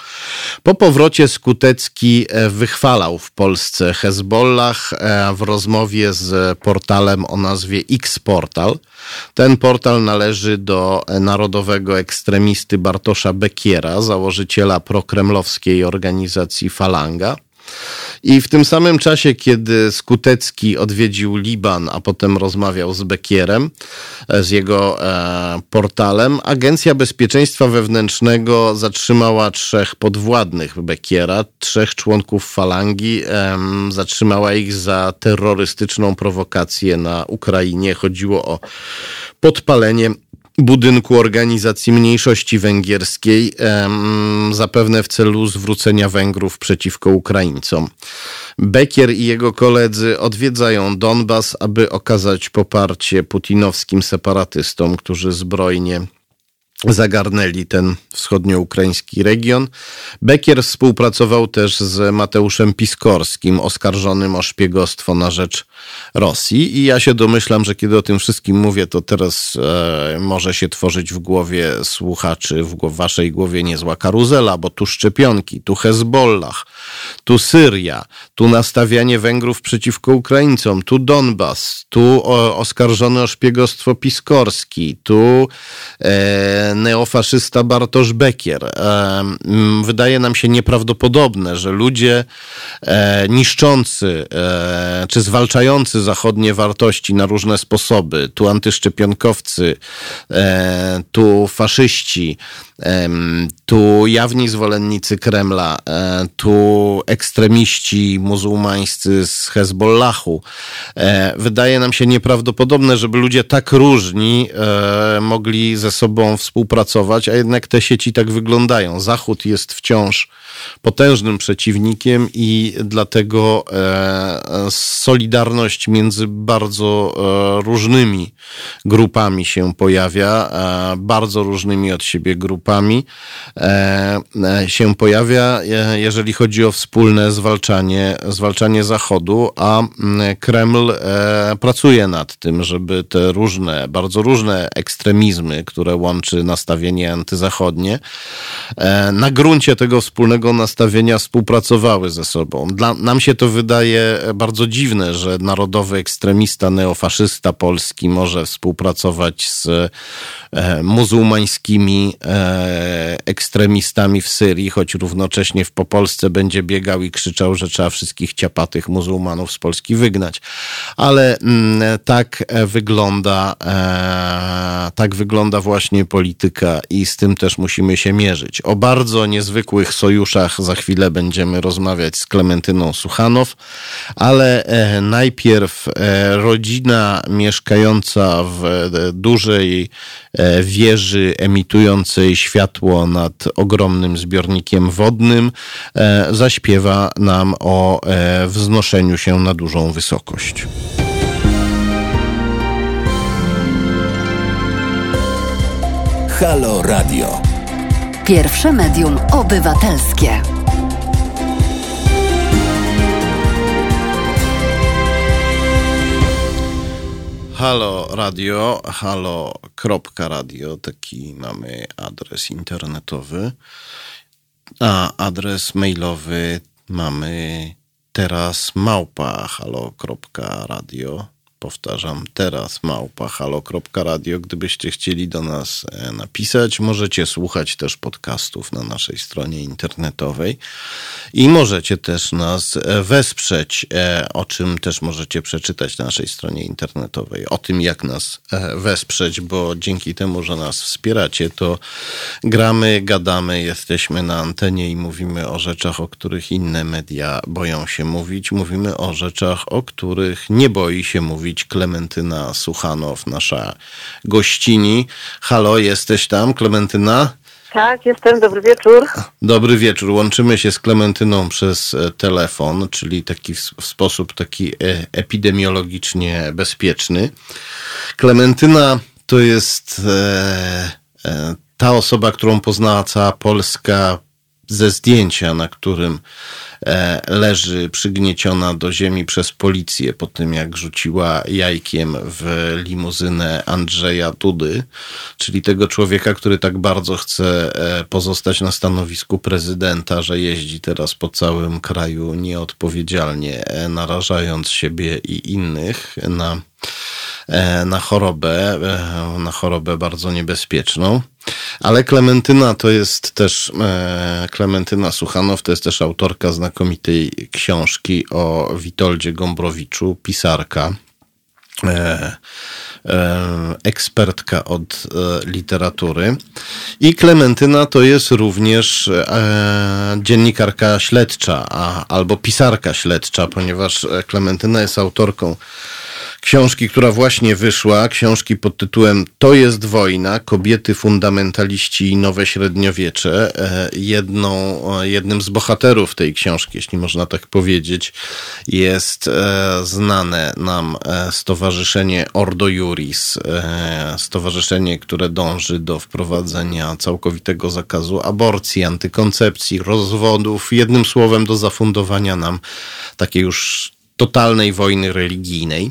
Po powrocie Skutecki E, wychwalał w Polsce Hezbollah e, w rozmowie z portalem o nazwie X-Portal. Ten portal należy do narodowego ekstremisty Bartosza Bekiera, założyciela prokremlowskiej organizacji Falanga. I w tym samym czasie, kiedy Skutecki odwiedził Liban, a potem rozmawiał z Bekierem, e, z jego e, portalem, Agencja Bezpieczeństwa Wewnętrznego zatrzymała trzech podwładnych Bekiera, trzech członków falangi, e, zatrzymała ich za terrorystyczną prowokację na Ukrainie. Chodziło o podpalenie budynku organizacji mniejszości węgierskiej, zapewne w celu zwrócenia Węgrów przeciwko Ukraińcom. Bekier i jego koledzy odwiedzają Donbas, aby okazać poparcie putinowskim separatystom, którzy zbrojnie zagarnęli ten wschodnioukraiński region. Bekier współpracował też z Mateuszem Piskorskim, oskarżonym o szpiegostwo na rzecz Rosji. I ja się domyślam, że kiedy o tym wszystkim mówię, to teraz e, może się tworzyć w głowie słuchaczy, w waszej głowie niezła karuzela, bo tu szczepionki, tu Hezbollah, tu Syria, tu nastawianie Węgrów przeciwko Ukraińcom, tu Donbas, tu o, oskarżony o szpiegostwo Piskorski, tu e, neofaszysta Bartosz Bekier. Wydaje nam się nieprawdopodobne, że ludzie niszczący czy zwalczający zachodnie wartości na różne sposoby, tu antyszczepionkowcy, tu faszyści, tu jawni zwolennicy Kremla, e, tu ekstremiści muzułmańscy z Hezbollahu. E, wydaje nam się nieprawdopodobne, żeby ludzie tak różni e, mogli ze sobą współpracować, a jednak te sieci tak wyglądają. Zachód jest wciąż potężnym przeciwnikiem i dlatego solidarność między bardzo różnymi grupami się pojawia, bardzo różnymi od siebie grupami się pojawia, jeżeli chodzi o wspólne zwalczanie, zwalczanie Zachodu, a mm, Kreml e, pracuje nad tym, żeby te różne, bardzo różne ekstremizmy, które łączy nastawienie antyzachodnie, e, na gruncie tego wspólnego nastawienia współpracowały ze sobą. Dla, nam się to wydaje bardzo dziwne, że narodowy ekstremista, neofaszysta polski może współpracować z e, muzułmańskimi ekstremistami w Syrii, choć równocześnie w po Polsce będzie biegał i krzyczał, że trzeba wszystkich ciapatych muzułmanów z Polski wygnać. Ale mm, tak wygląda, e, tak wygląda właśnie polityka i z tym też musimy się mierzyć. O bardzo niezwykłych sojuszach za chwilę będziemy rozmawiać z Klementyną Suchanow, ale e, najpierw e, rodzina mieszkająca w dużej wieży emitującej światło nad ogromnym zbiornikiem wodnym E, zaśpiewa nam o e, wznoszeniu się na dużą wysokość. Halo Radio. Pierwsze medium obywatelskie. Halo Radio, halo.radio, taki mamy adres internetowy. A adres mailowy mamy teraz małpa halo.radio Powtarzam, teraz małpa. Gdybyście chcieli do nas e, napisać, możecie słuchać też podcastów na naszej stronie internetowej i możecie też nas e, wesprzeć, e, o czym też możecie przeczytać na naszej stronie internetowej. O tym, jak nas wesprzeć, bo dzięki temu, że nas wspieracie, to gramy, gadamy, jesteśmy na antenie i mówimy o rzeczach, o których inne media boją się mówić. Mówimy o rzeczach, o których nie boi się mówić mówić Klementyna Suchanow, nasza gościni. Halo, jesteś tam, Klementyna? Tak, jestem. Dobry wieczór. Dobry wieczór. Łączymy się z Klementyną przez e, telefon, czyli taki w, sposób taki e, epidemiologicznie bezpieczny. Klementyna to jest e, ta osoba, którą poznała cała Polska ze zdjęcia, na którym e, leży przygnieciona do ziemi przez policję po tym, jak rzuciła jajkiem w limuzynę Andrzeja Dudy, czyli tego człowieka, który tak bardzo chce e, pozostać na stanowisku prezydenta, że jeździ teraz po całym kraju nieodpowiedzialnie, e, narażając siebie i innych na na chorobę, na chorobę bardzo niebezpieczną. Ale Klementyna to jest też, e, Klementyna Suchanow to jest też autorka znakomitej książki o Witoldzie Gombrowiczu, pisarka. E, e, ekspertka od literatury. I Klementyna to jest również dziennikarka śledcza, albo pisarka śledcza, ponieważ Klementyna jest autorką książki, która właśnie wyszła, książki pod tytułem To jest wojna, kobiety, fundamentaliści i nowe średniowiecze. E, jedną, jednym z bohaterów tej książki, jeśli można tak powiedzieć, jest e, znane nam e, Stowarzyszenie Ordo Juris, stowarzyszenie, które dąży do wprowadzenia całkowitego zakazu aborcji, antykoncepcji, rozwodów, jednym słowem do zafundowania nam takiej już totalnej wojny religijnej.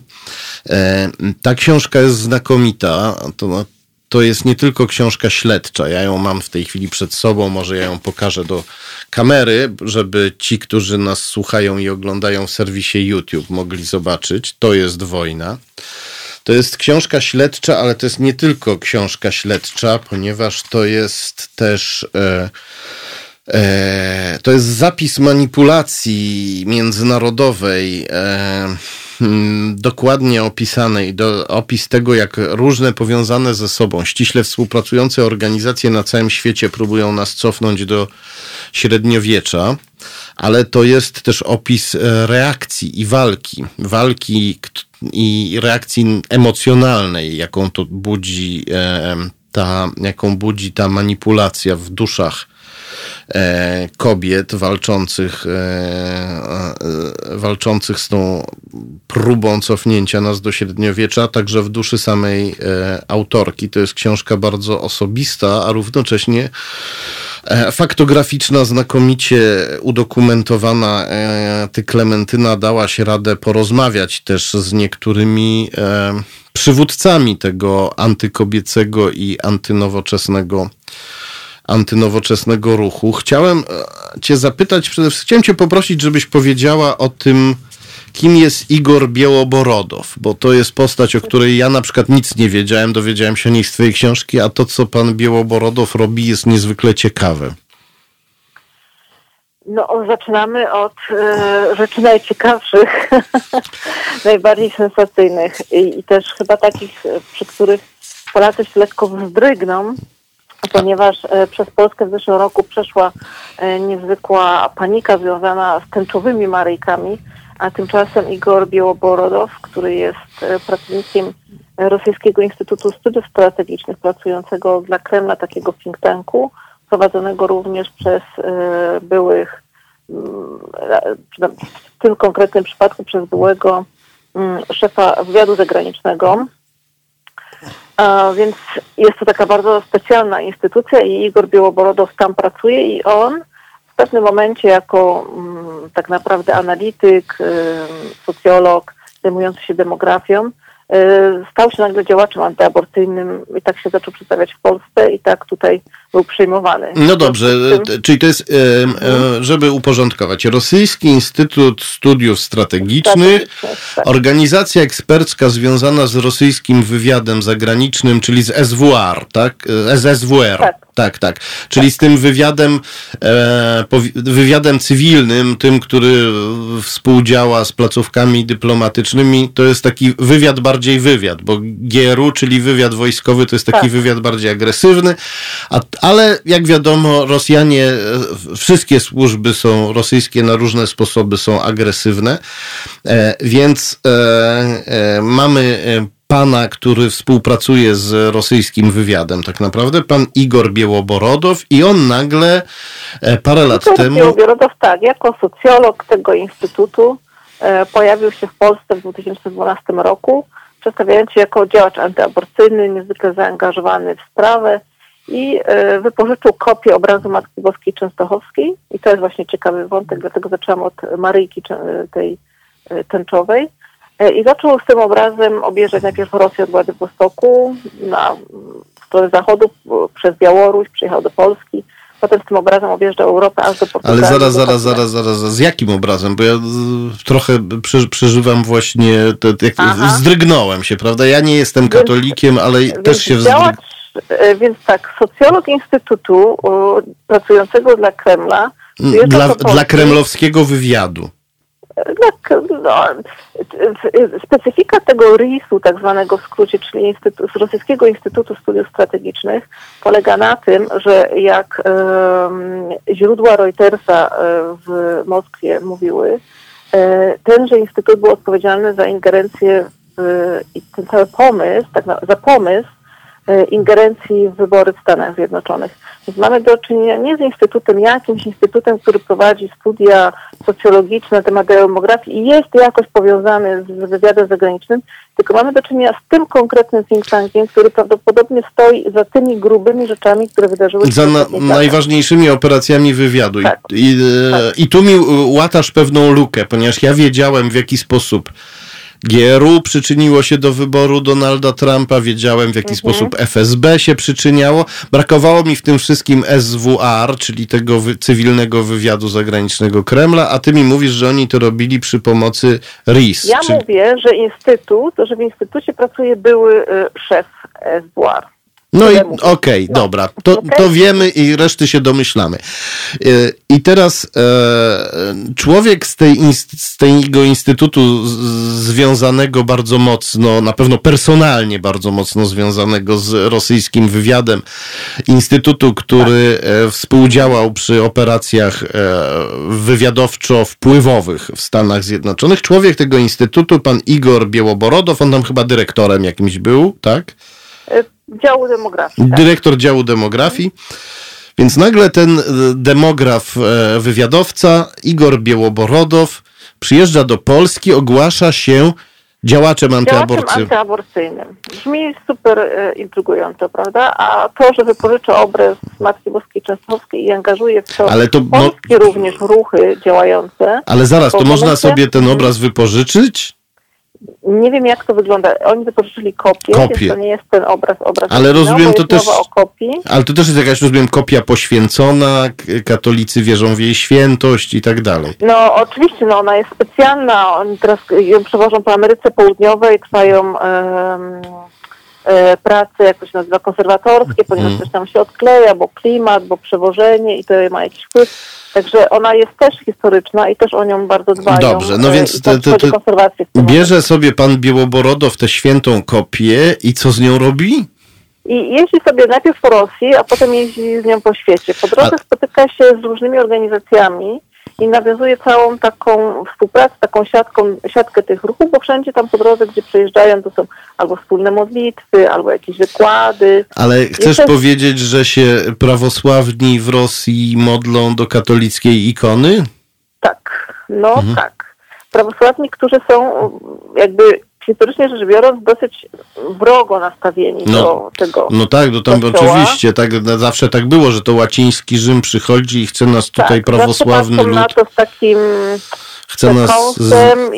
E, ta książka jest znakomita. To, to jest nie tylko książka śledcza. Ja ją mam w tej chwili przed sobą, może ja ją pokażę do kamery, żeby ci, którzy nas słuchają i oglądają w serwisie YouTube, mogli zobaczyć. To jest wojna. To jest książka śledcza, ale to jest nie tylko książka śledcza, ponieważ to jest też. E, to jest zapis manipulacji międzynarodowej. E, Hmm, dokładnie opisanej, do, opis tego, jak różne powiązane ze sobą, ściśle współpracujące organizacje na całym świecie próbują nas cofnąć do średniowiecza, ale to jest też opis e, reakcji i walki. Walki i reakcji emocjonalnej, jaką to budzi e, ta, jaką budzi ta manipulacja w duszach E, kobiet walczących, e, e, walczących z tą próbą cofnięcia nas do średniowiecza, także w duszy samej autorki. To jest książka bardzo osobista, a równocześnie faktograficzna, znakomicie udokumentowana. Ty, Klementyna, dałaś radę porozmawiać też z niektórymi przywódcami tego antykobiecego i antynowoczesnego antynowoczesnego ruchu. Chciałem e, Cię zapytać, przede wszystkim chciałem Cię poprosić, żebyś powiedziała o tym, kim jest Igor Białoborodow, bo to jest postać, o której ja na przykład nic nie wiedziałem, dowiedziałem się o niej z Twojej książki, a to, co pan Białoborodow robi, jest niezwykle ciekawe. No, zaczynamy od e, rzeczy najciekawszych, najbardziej sensacyjnych i, i, też chyba takich, przy których Polacy się lekko wzdrygną, ponieważ e, przez Polskę w zeszłym roku przeszła e, niezwykła panika związana z tęczowymi maryjkami, a tymczasem Igor Białoborodow, który jest e, pracownikiem Rosyjskiego Instytutu Studiów Strategicznych, pracującego dla Kremla, takiego think tanku, prowadzonego również przez byłych, mm, w tym konkretnym przypadku przez byłego mm, szefa wywiadu zagranicznego, więc jest to taka bardzo specjalna instytucja i Igor Białoborodow tam pracuje i on w pewnym momencie jako mm, tak naprawdę analityk, y, socjolog zajmujący się demografią, Y, stał się nagle działaczem antyaborcyjnym i tak się zaczął przedstawiać w Polsce i tak tutaj był przyjmowany. No dobrze, tym... czyli to jest, e, żeby uporządkować, Rosyjski Instytut Studiów Strategicznych, tak. organizacja ekspercka związana z rosyjskim wywiadem zagranicznym, czyli z SWR, tak? Z SWR. Tak. Tak, tak. Czyli z tym wywiadem, e, wywiadem cywilnym, tym, który współdziała z placówkami dyplomatycznymi, to jest taki wywiad bardziej wywiad, bo GRU, czyli wywiad wojskowy, to jest taki tak. wywiad bardziej agresywny, a, ale jak wiadomo, Rosjanie, e, wszystkie służby są rosyjskie na różne sposoby są agresywne, e, więc e, mamy pana, który współpracuje z rosyjskim wywiadem, tak naprawdę, pan Igor Białoborodow i on nagle parę lat Igor temu... Białoborodow, tak, jako socjolog tego instytutu e, pojawił się w Polsce w 2012 roku, przedstawiając się jako działacz antyaborcyjny, niezwykle zaangażowany w sprawę i e, wypożyczył kopię obrazu Matki Boskiej Częstochowskiej i to jest właśnie ciekawy wątek, dlatego zaczęłam od Maryjki tej tęczowej E, I zaczął z tym obrazem objeżdżać najpierw Rosję od Władywostoku na stronę zachodu, przez Białoruś, przyjechał do Polski. Potem z tym obrazem objeżdżał Europę aż do Portugalii. Ale zaraz, zaraz, zaraz, zaraz, z jakim obrazem? Bo ja trochę przeżywam właśnie, te, jak, wzdrygnąłem się, prawda? Ja nie jestem katolikiem, ale też się wzdrygnąłem. E, więc tak, socjolog Instytutu pracującego dla Kremla. Dla, dla kremlowskiego wywiadu. No, specyfika tego RIS-u, tak zwanego w skrócie, czyli Instytu, Rosyjskiego Instytutu Studiów Strategicznych, polega na tym, że jak um, źródła Reutersa e, w Moskwie mówiły, e, tenże instytut był odpowiedzialny za ingerencję w, i ten cały pomysł, tak na, za pomysł E, ingerencji w wybory w Stanach Zjednoczonych. Więc mamy do czynienia nie z instytutem, jakimś instytutem, który prowadzi studia socjologiczne na temat demografii i jest jakoś powiązany z wywiadem zagranicznym, tylko mamy do czynienia z tym konkretnym think tankiem, który prawdopodobnie stoi za tymi grubymi rzeczami, które wydarzyły się. Za na, najważniejszymi operacjami wywiadu. Tak. I, i, tak. I tu mi łatasz pewną lukę, ponieważ ja wiedziałem w jaki sposób GRU przyczyniło się do wyboru Donalda Trumpa, wiedziałem w jaki mhm. sposób FSB się przyczyniało. Brakowało mi w tym wszystkim SWR, czyli tego wy cywilnego wywiadu zagranicznego Kremla, a ty mi mówisz, że oni to robili przy pomocy RIS. Ja mówię, że instytut, że w instytucie pracuje były y, szef SWR. No i okej, okay, no. dobra, to, okay. to wiemy i reszty się domyślamy. E, I teraz e, człowiek z, tej, z tego instytutu związanego bardzo mocno, na pewno personalnie bardzo mocno związanego z rosyjskim wywiadem, instytutu, który tak. Współdziałał przy operacjach wywiadowczo-wpływowych w Stanach Zjednoczonych. Człowiek tego instytutu, pan Igor Białoborodow, on tam chyba dyrektorem jakimś był, tak? Działu demografii. Tak? Dyrektor działu demografii. Więc nagle ten e, demograf, e, wywiadowca Igor Białoborodow przyjeżdża do Polski, ogłasza się działaczem antyaborcyjnym. Działaczem antyaborcyjnym. Brzmi super e, intrygująco, prawda? A to, że wypożycza obraz Matki Boskiej Częstochowskiej i angażuje w to, ale to polskie no, również ruchy działające. Ale zaraz, to można sobie ten obraz wypożyczyć? Nie wiem, jak to wygląda. Oni wypożyczyli kopię, kopię. to nie jest ten obraz, obraz. Ale rozumiem, to też. Ale to też jest jakaś, rozumiem, kopia poświęcona, katolicy wierzą w jej świętość i tak dalej. No, oczywiście, no, ona jest specjalna. Oni teraz ją przewożą po Ameryce Południowej, trwają. Um, prace, jak to się nazywa, konserwatorskie, ponieważ mm. coś tam się odkleja, bo klimat, bo przewożenie i to ma jakiś wpływ. Także ona jest też historyczna i też o nią bardzo dbają. Dobrze, no więc te, te, te, bierze sobie pan Białoborodow tę świętą kopię i co z nią robi? I jeździ sobie najpierw po Rosji, a potem jeździ z nią po świecie. Po drodze a... spotyka się z różnymi organizacjami, i nawiązuje całą taką współpracę, taką siatką, siatkę tych ruchów, bo wszędzie tam po drodze, gdzie przejeżdżają, to są albo wspólne modlitwy, albo jakieś wykłady. Ale chcesz powiedzieć, że się prawosławni w Rosji modlą do katolickiej ikony? Tak, no mhm. tak. Prawosławni, którzy są jakby historycznie rzecz biorąc, dosyć wrogo nastawieni no, do tego. No tak, no tam kościoła. oczywiście, tak, zawsze tak było, że to łaciński Rzym przychodzi i chce nas tutaj tak, prawosławny lud... na to z takim chce nas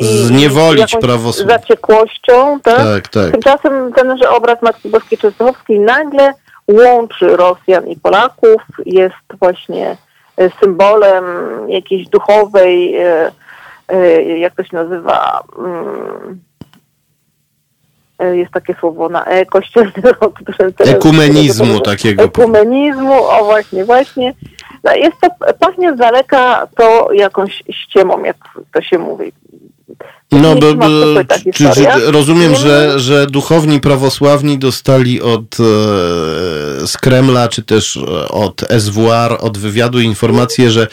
zniewolić prawosławnie. zaciekłością, tak? tak? Tak, Tymczasem tenże obraz Matki Boskiej Częstochowskiej nagle łączy Rosjan i Polaków, jest właśnie e, symbolem jakiejś duchowej, e, e, jak to się nazywa, mm, jest takie słowo na e, kościelny rok. Ekumenizmu takiego. Ekumenizmu, o właśnie, właśnie. No, jest to, pachnie z daleka to jakąś ściemą, jak to się mówi. No, bo, bo czy, czy, rozumiem, że, że duchowni prawosławni dostali od e, z Kremla, czy też e, od SWR, od wywiadu informację, że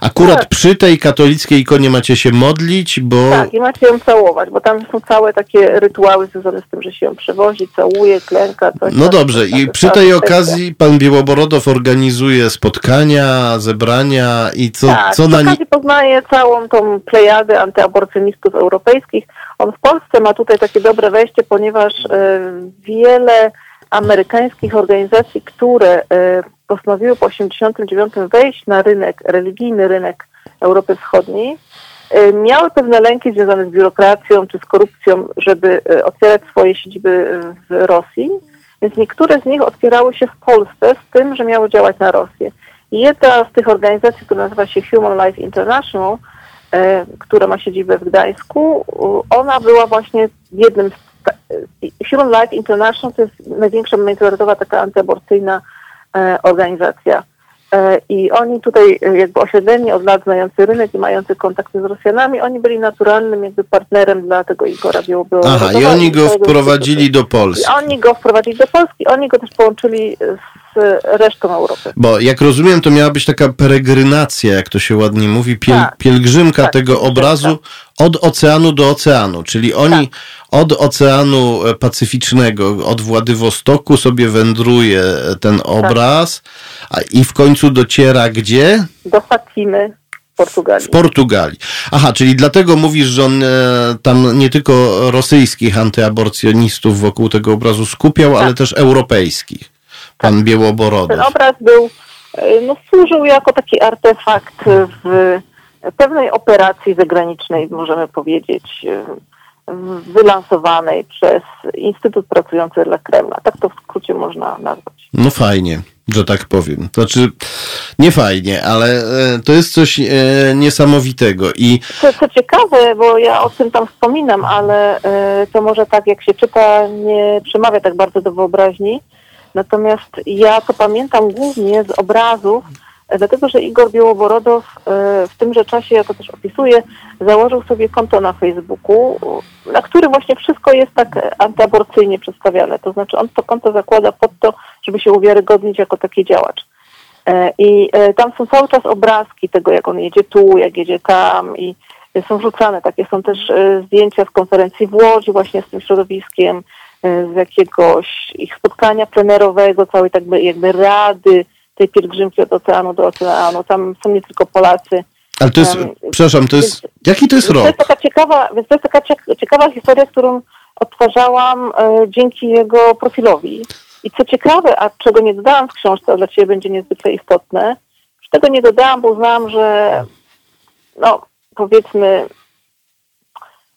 akurat tak. przy tej katolickiej ikonie macie się modlić, bo... Tak, i macie ją całować, bo tam są całe takie rytuały związane z tym, że się ją przewozi, całuje, klęka. Coś no dobrze, i przy tej okazji pan Białoborodow organizuje spotkania, zebrania i co, tak, co na... Tak, poznaje całą tą plejadę antyaborcjonistów europejskich. On w Polsce ma tutaj takie dobre wejście, ponieważ e, wiele amerykańskich organizacji, które e, postanowiły po 1989 wejść na rynek, religijny rynek Europy Wschodniej, e, miały pewne lęki związane z biurokracją czy z korupcją, żeby otwierać swoje siedziby w Rosji, więc niektóre z nich otwierały się w Polsce z tym, że miały działać na Rosję. Jedna z tych organizacji, która nazywa się Human Life International, E, która ma siedzibę w Gdańsku, ona była właśnie jednym z... Human Life International to jest największa międzynarodowa taka antyaborcyjna e, organizacja. E, I oni tutaj jakby osiedleni od lat znający rynek i mający kontakty z Rosjanami, oni byli naturalnym jakby partnerem dla tego Igora Białobiałego. Aha, i oni go wprowadzili do Polski. I oni go wprowadzili do Polski, oni go też połączyli z resztą Europy. Bo jak rozumiem, to miała być taka peregrinacja, jak to się ładnie mówi, piel, tak, pielgrzymka tak, tego obrazu od oceanu do oceanu, czyli oni tak. od Oceanu Pacyficznego, od Władywostoku sobie wędruje ten tak. obraz i w końcu dociera gdzie? Do Fatimy. W Portugalii. W Portugalii. Aha, czyli dlatego mówisz, że on e, tam nie tylko rosyjskich antyaborcjonistów wokół tego obrazu skupiał, tak. ale też europejskich. Pan tak. Białoborodow. Ten obraz był, e, no, służył jako taki artefakt w pewnej operacji zagranicznej, możemy powiedzieć. wylansowanej przez Instytut Pracujący dla Kremla. Tak to w skrócie można nazwać. No fajnie, że tak powiem. To znaczy, nie fajnie, ale e, to jest coś e, niesamowitego. I... Co, co ciekawe, bo ja o tym tam wspominam, ale e, to może tak jak się czyta, nie przemawia tak bardzo do wyobraźni. Natomiast ja to pamiętam głównie z obrazów, dlatego że Igor Białoborodow w tymże czasie, ja to też opisuję, założył sobie konto na Facebooku, na którym właśnie wszystko jest tak antyaborcyjnie przedstawiane. To znaczy on to konto zakłada pod to, żeby się uwiarygodnić jako taki działacz. E, I e, tam są cały czas obrazki tego, jak on jedzie tu, jak jedzie tam i są wrzucane. Takie są też e, zdjęcia z konferencji w Łodzi właśnie z tym środowiskiem, z jakiegoś ich spotkania plenerowego, całej tak jakby rady tej pielgrzymki od oceanu do oceanu. Tam są nie tylko Polacy. Ale to jest, um, przepraszam, to jest, więc, jaki to jest rok? To jest taka ciekawa, więc to jest taka ciekawa historia, którą odtwarzałam e, dzięki jego profilowi. I co ciekawe, a czego nie dodałam w książce, a dla Ciebie będzie niezwykle istotne, że tego nie dodałam, bo uznałam, że no powiedzmy,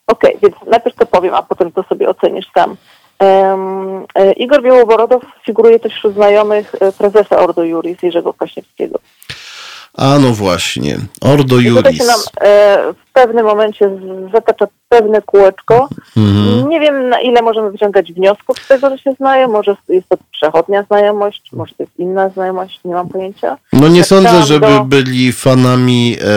okej, okay, więc najpierw to powiem, a potem to sobie ocenisz sam. Um, Igor Białoborodow figuruje też wśród znajomych e, prezesa Ordo Juris Jerzego Kwaśniewskiego. A no właśnie, Ordo Juris. I tutaj się nam e, w pewnym momencie zatacza pewne kółeczko. Mhm. Nie wiem na ile możemy wyciągać wniosków z tego, że się znają. Może jest to przechodnia znajomość, może to jest inna znajomość, nie mam pojęcia. No nie tak sądzę, żeby do... byli fanami e,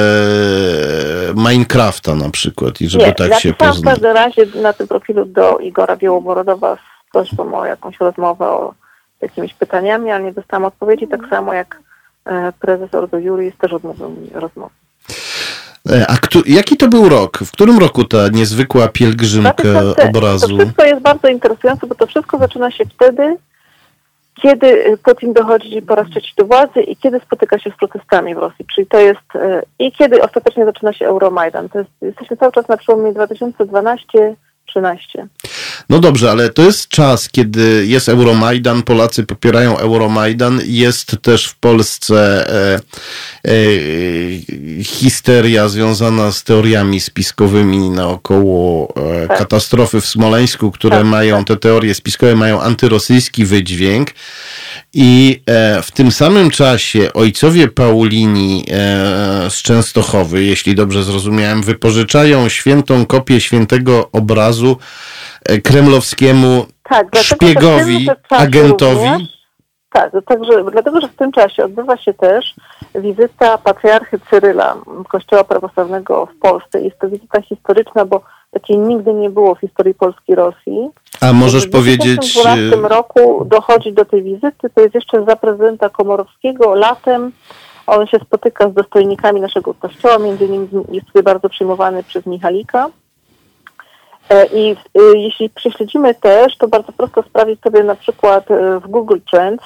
Minecrafta na przykład i żeby nie, tak się poznać. w każdym razie na tym profilu do Igora Białoborodowa z prośbą o jakąś rozmowę o jakimiś pytaniami, ale nie dostałam odpowiedzi, tak samo jak prezes Ordo Juris też odmówił mi rozmowy. E, a kto, jaki to był rok? W którym roku ta niezwykła pielgrzymka obrazu? To wszystko jest bardzo interesujące, bo to wszystko zaczyna się wtedy, kiedy Putin dochodzi po raz trzeci do władzy i kiedy spotyka się z protestami w Rosji. Czyli to jest e, i kiedy ostatecznie zaczyna się Euromajdan. To jest, jesteśmy cały czas na przełomie 2012 13. No dobrze, ale to jest czas, kiedy jest Euromajdan, Polacy popierają Euromajdan, jest też w Polsce e, e, histeria związana z teoriami spiskowymi naokoło e, tak. katastrofy w Smoleńsku, które tak, mają, tak. te teorie spiskowe mają antyrosyjski wydźwięk. I e, w tym samym czasie ojcowie Paulini e, z Częstochowy, jeśli dobrze zrozumiałem, wypożyczają świętą kopię świętego obrazu kremlowskiemu tak, szpiegowi, agentowi. Również, tak, także, dlatego, że w tym czasie odbywa się też wizyta patriarchy Cyryla Kościoła Prawosławnego w Polsce. Jest to wizyta historyczna, bo takiej nigdy nie było w historii Polski Rosji. A możesz w powiedzieć... W 2012 e, roku dochodzi do tej wizyty, to jest jeszcze za prezydenta Komorowskiego latem. On się spotyka z dostojnikami naszego kościoła, między innymi jest tutaj bardzo przyjmowany przez Michalika. E, I e, jeśli prześledzimy też, to bardzo prosto sprawdzić sobie na przykład w Google Trends,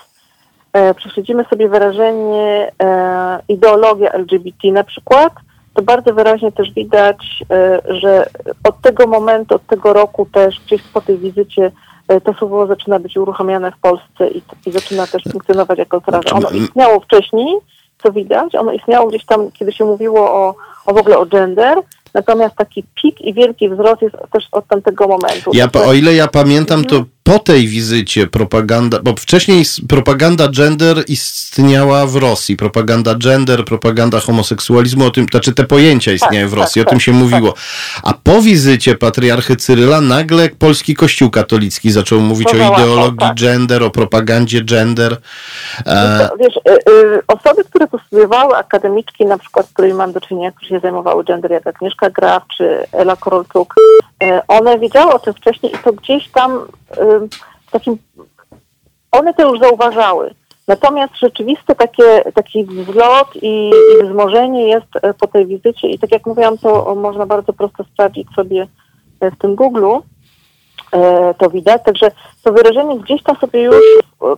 prześledzimy sobie wyrażenie ideologia LGBT na przykład, to bardzo wyraźnie też widać, e, że od tego momentu, od tego roku też gdzieś po tej wizycie e, to słowo zaczyna być uruchamiane w Polsce i, i zaczyna też funkcjonować jako coraz. Ono istniało wcześniej, co widać, ono istniało gdzieś tam, kiedy się mówiło o, o w ogóle o gender, Natomiast taki pik i wielki wzrost jest też od tamtego momentu. Ja, o ile ja pamiętam, to po tej wizycie propaganda, bo wcześniej propaganda gender istniała w Rosji. Propaganda gender, propaganda homoseksualizmu, o tym, znaczy te pojęcia tak, istniały tak, w Rosji, tak, o tym się tak, mówiło. A po wizycie patriarchy Cyryla nagle polski kościół katolicki zaczął mówić o ideologii tak. gender, o propagandzie gender. E... Wiesz, y, y, osoby, które tu studiowały, akademiczki na przykład, z którymi mam do czynienia, które się zajmowały gender, jak Agnieszka Graf czy Ela Korolczuk, y, one wiedziały o tym wcześniej i to gdzieś tam takim, one to już zauważały. Natomiast rzeczywiste takie, taki wzlot i, i wzmożenie jest e, po tej wizycie i tak jak mówiłam, to można bardzo prosto sprawdzić sobie e, w tym Google'u, e, to widać. Także to wyrażenie gdzieś tam sobie już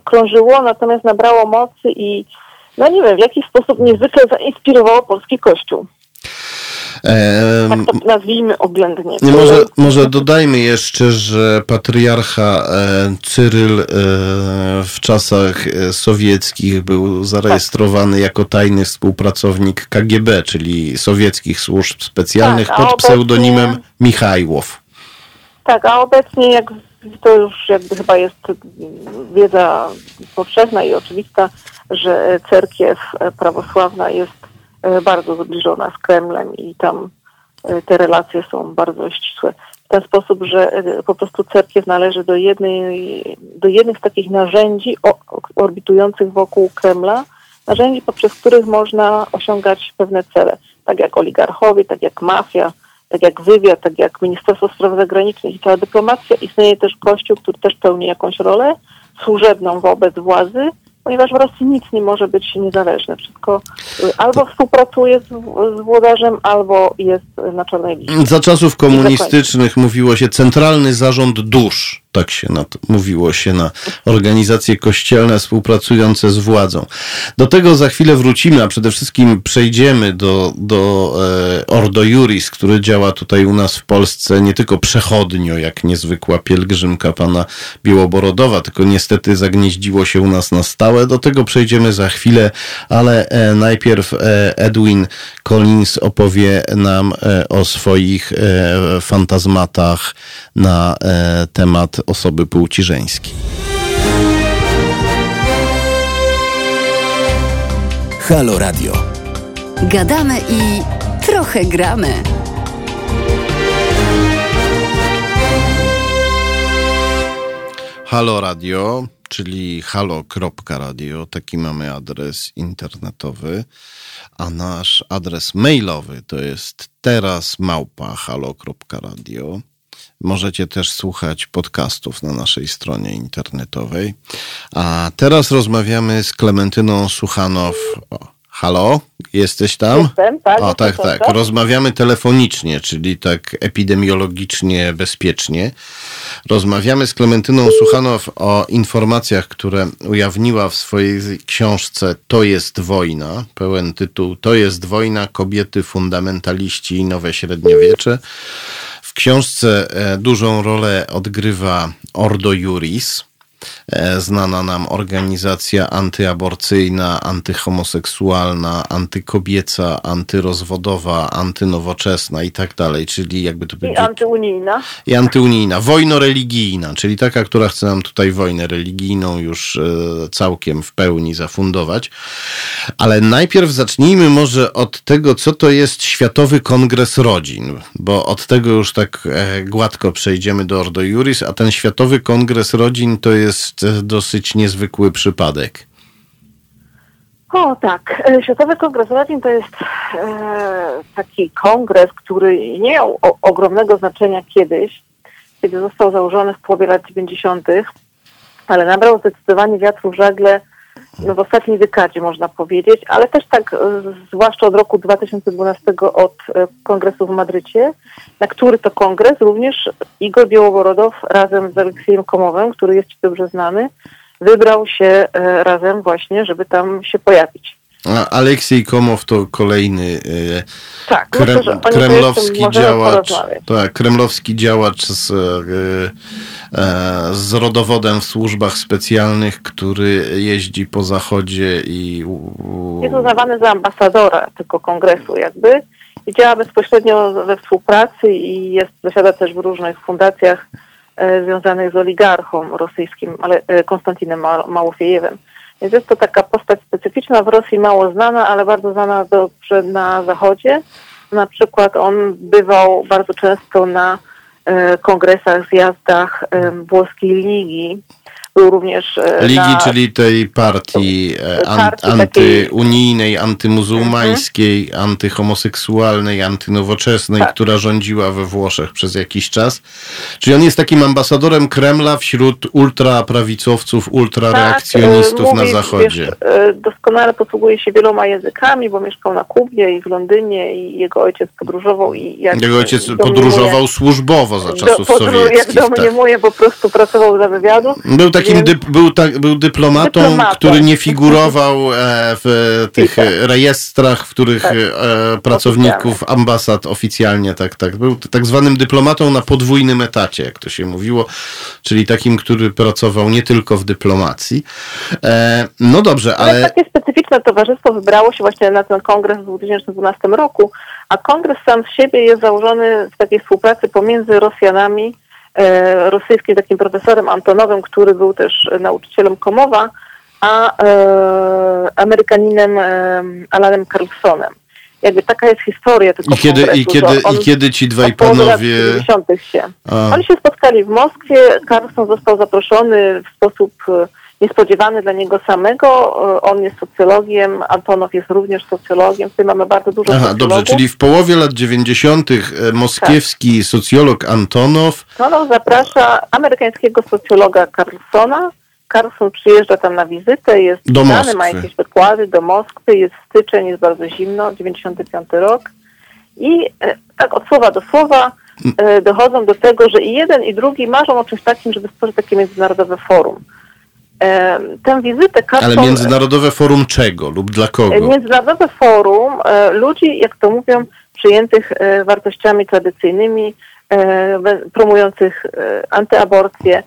krążyło, natomiast nabrało mocy i no nie wiem, w jakiś sposób niezwykle zainspirowało polski kościół. Tak to nazwijmy oględnie. Może, może dodajmy jeszcze, że patriarcha e, Cyryl e, w czasach e, sowieckich był zarejestrowany tak. jako tajny współpracownik KGB, czyli sowieckich służb specjalnych tak, pod pseudonimem Michajłow. Tak, a obecnie jak to już jakby chyba jest wiedza powszechna i oczywista, że cerkiew prawosławna jest bardzo zbliżona z Kremlem i tam te relacje są bardzo ścisłe. W ten sposób, że po prostu cerkiew należy do jednej, do jednych z takich narzędzi orbitujących wokół Kremla, narzędzi, poprzez których można osiągać pewne cele, tak jak oligarchowie, tak jak mafia, tak jak wywiad, tak jak Ministerstwo Spraw Zagranicznych i cała dyplomacja. Istnieje też Kościół, który też pełni jakąś rolę służebną wobec władzy, ponieważ w Rosji nic nie może być niezależne. Wszystko y, albo współpracuje z, z włodarzem, albo jest na czarnej liście. Za czasów komunistycznych mówiło się Centralny Zarząd Dusz tak się na to, mówiło się na organizacje kościelne współpracujące z władzą. Do tego za chwilę wrócimy, a przede wszystkim przejdziemy do, do e, Ordo Juris, który działa tutaj u nas w Polsce nie tylko przechodnio, jak niezwykła pielgrzymka pana Białoborodowa, tylko niestety zagnieździło się u nas na stałe. Do tego przejdziemy za chwilę, ale e, najpierw e, Edwin Collins opowie nam o swoich fantazmatach na temat osoby płci żeńskiej. Halo Radio. Gadamy i trochę gramy. Halo Radio, czyli halo.radio, taki mamy adres internetowy, a nasz adres mailowy to jest teraz małpa halo.radio. Możecie też słuchać podcastów na naszej stronie internetowej. A teraz rozmawiamy z Klementyną Suchanow. O, halo, jesteś tam? Jestem, tak. O, tak, tak. Rozmawiamy telefonicznie, czyli tak epidemiologicznie bezpiecznie. Rozmawiamy z Klementyną Suchanow o informacjach, które ujawniła w swojej książce To jest wojna. Pełen tytuł To jest wojna, kobiety, fundamentaliści i nowe średniowiecze książce e, dużą rolę odgrywa Ordo Juris, znana nam organizacja antyaborcyjna, antyhomoseksualna, antykobieca, antyrozwodowa, antynowoczesna i tak dalej, czyli jakby to powiedzieć... I antyunijna. I antyunijna. Wojnoreligijna, czyli taka, która chce nam tutaj wojnę religijną już e, całkiem w pełni zafundować. Ale najpierw zacznijmy może od tego, co to jest Światowy Kongres Rodzin, bo od tego już tak e, gładko przejdziemy do Ordo Juris, a ten Światowy Kongres Rodzin to jest jest dosyć niezwykły przypadek. O tak, e, Światowy Kongres Rodzin to jest e, taki kongres, który nie miał o, ogromnego znaczenia kiedyś, kiedy został założony w połowie lat 90., ale nabrał zdecydowanie wiatru w żagle w ostatniej dekadzie, można powiedzieć, ale też tak, e, zwłaszcza od roku 2012 od e, kongresu w Madrycie, na który to kongres również Igor Białogorodow razem z Aleksiejem Komowem, który jest Ci dobrze znany, wybrał się e, razem właśnie, żeby tam się pojawić. A Aleksiej Komow to kolejny tak, krem, myślę, kremlowski działacz. Tak, kremlowski działacz z E, z rodowodem w służbach specjalnych, który jeździ po zachodzie i... Jest uznawany za ambasadora tylko kongresu jakby i działa bezpośrednio we współpracy i jest, zasiada też w różnych fundacjach e, związanych z oligarchą rosyjskim, ale e, Konstantinem Małofejewem. Więc jest to taka postać specyficzna, w Rosji mało znana, ale bardzo znana dobrze na Zachodzie. Na przykład on bywał bardzo często na E, kongresach, zjazdach e, włoskiej ligi. Był również e, Ligi, na, czyli tej partii, an, antyunijnej, antymuzułmańskiej, mhm. antyhomoseksualnej, antynowoczesnej, tak. która rządziła we Włoszech przez jakiś czas. Czyli on jest takim ambasadorem Kremla wśród ultraprawicowców, ultrareakcjonistów tak, na Zachodzie. Wiesz, doskonale posługuje się wieloma językami, bo mieszkał na Kubie i w Londynie i jego ojciec podróżował. I jak jego ojciec podróżował służbowo za czasów do, sowieckich. Jak domniemuje, tak. po prostu pracował dla wywiadu. Był takim więc... dy, był, ta, był dyplomatą, dyplomatą, który nie figurował e, w tych rejestrach, w których tak. E, pracowników ambasad oficjalnie, tak, tak. Był tak zwanym dyplomatą na podwójnym etacie, jak to się mówiło, czyli takim, który pracował nie tylko w dyplomacji. E, no dobrze, ale... ale... Takie specyficzne towarzystwo wybrało się właśnie na ten kongres w 2012 roku, a kongres sam z siebie jest założony w takiej współpracy pomiędzy Rosjanami rosyjskim takim profesorem Antonowym, który był też nauczycielem Komowa, a e, Amerykaninem e, Alanem Carlsonem. Jakby taka jest historia tego I kiedy, i kiedy, i kiedy ci dwaj panowie... się. Oni się spotkali w Moskwie, Carlson został zaproszony w sposób e, niespodziewany dla niego samego. E, on jest socjologiem, Antonow jest również socjologiem, tutaj mamy bardzo dużo Aha, dobrze, czyli w połowie lat 90. E, moskiewski tak. socjolog Antonow... Antonow zaprasza amerykańskiego socjologa Carlsona, Carlson przyjeżdża tam na wizytę, jest do znany, ma jakieś wykłady do Moskwy, jest styczeń, jest bardzo zimno, 95 rok i e, tak od słowa do słowa e, dochodzą do tego, że i jeden i drugi marzą o czymś takim, żeby stworzyć takie międzynarodowe forum. E, tę wizytę Carlson... Ale międzynarodowe forum czego lub dla kogo? Międzynarodowe forum ludzi, jak to mówią, przyjętych wartościami tradycyjnymi, promujących antyaborcję,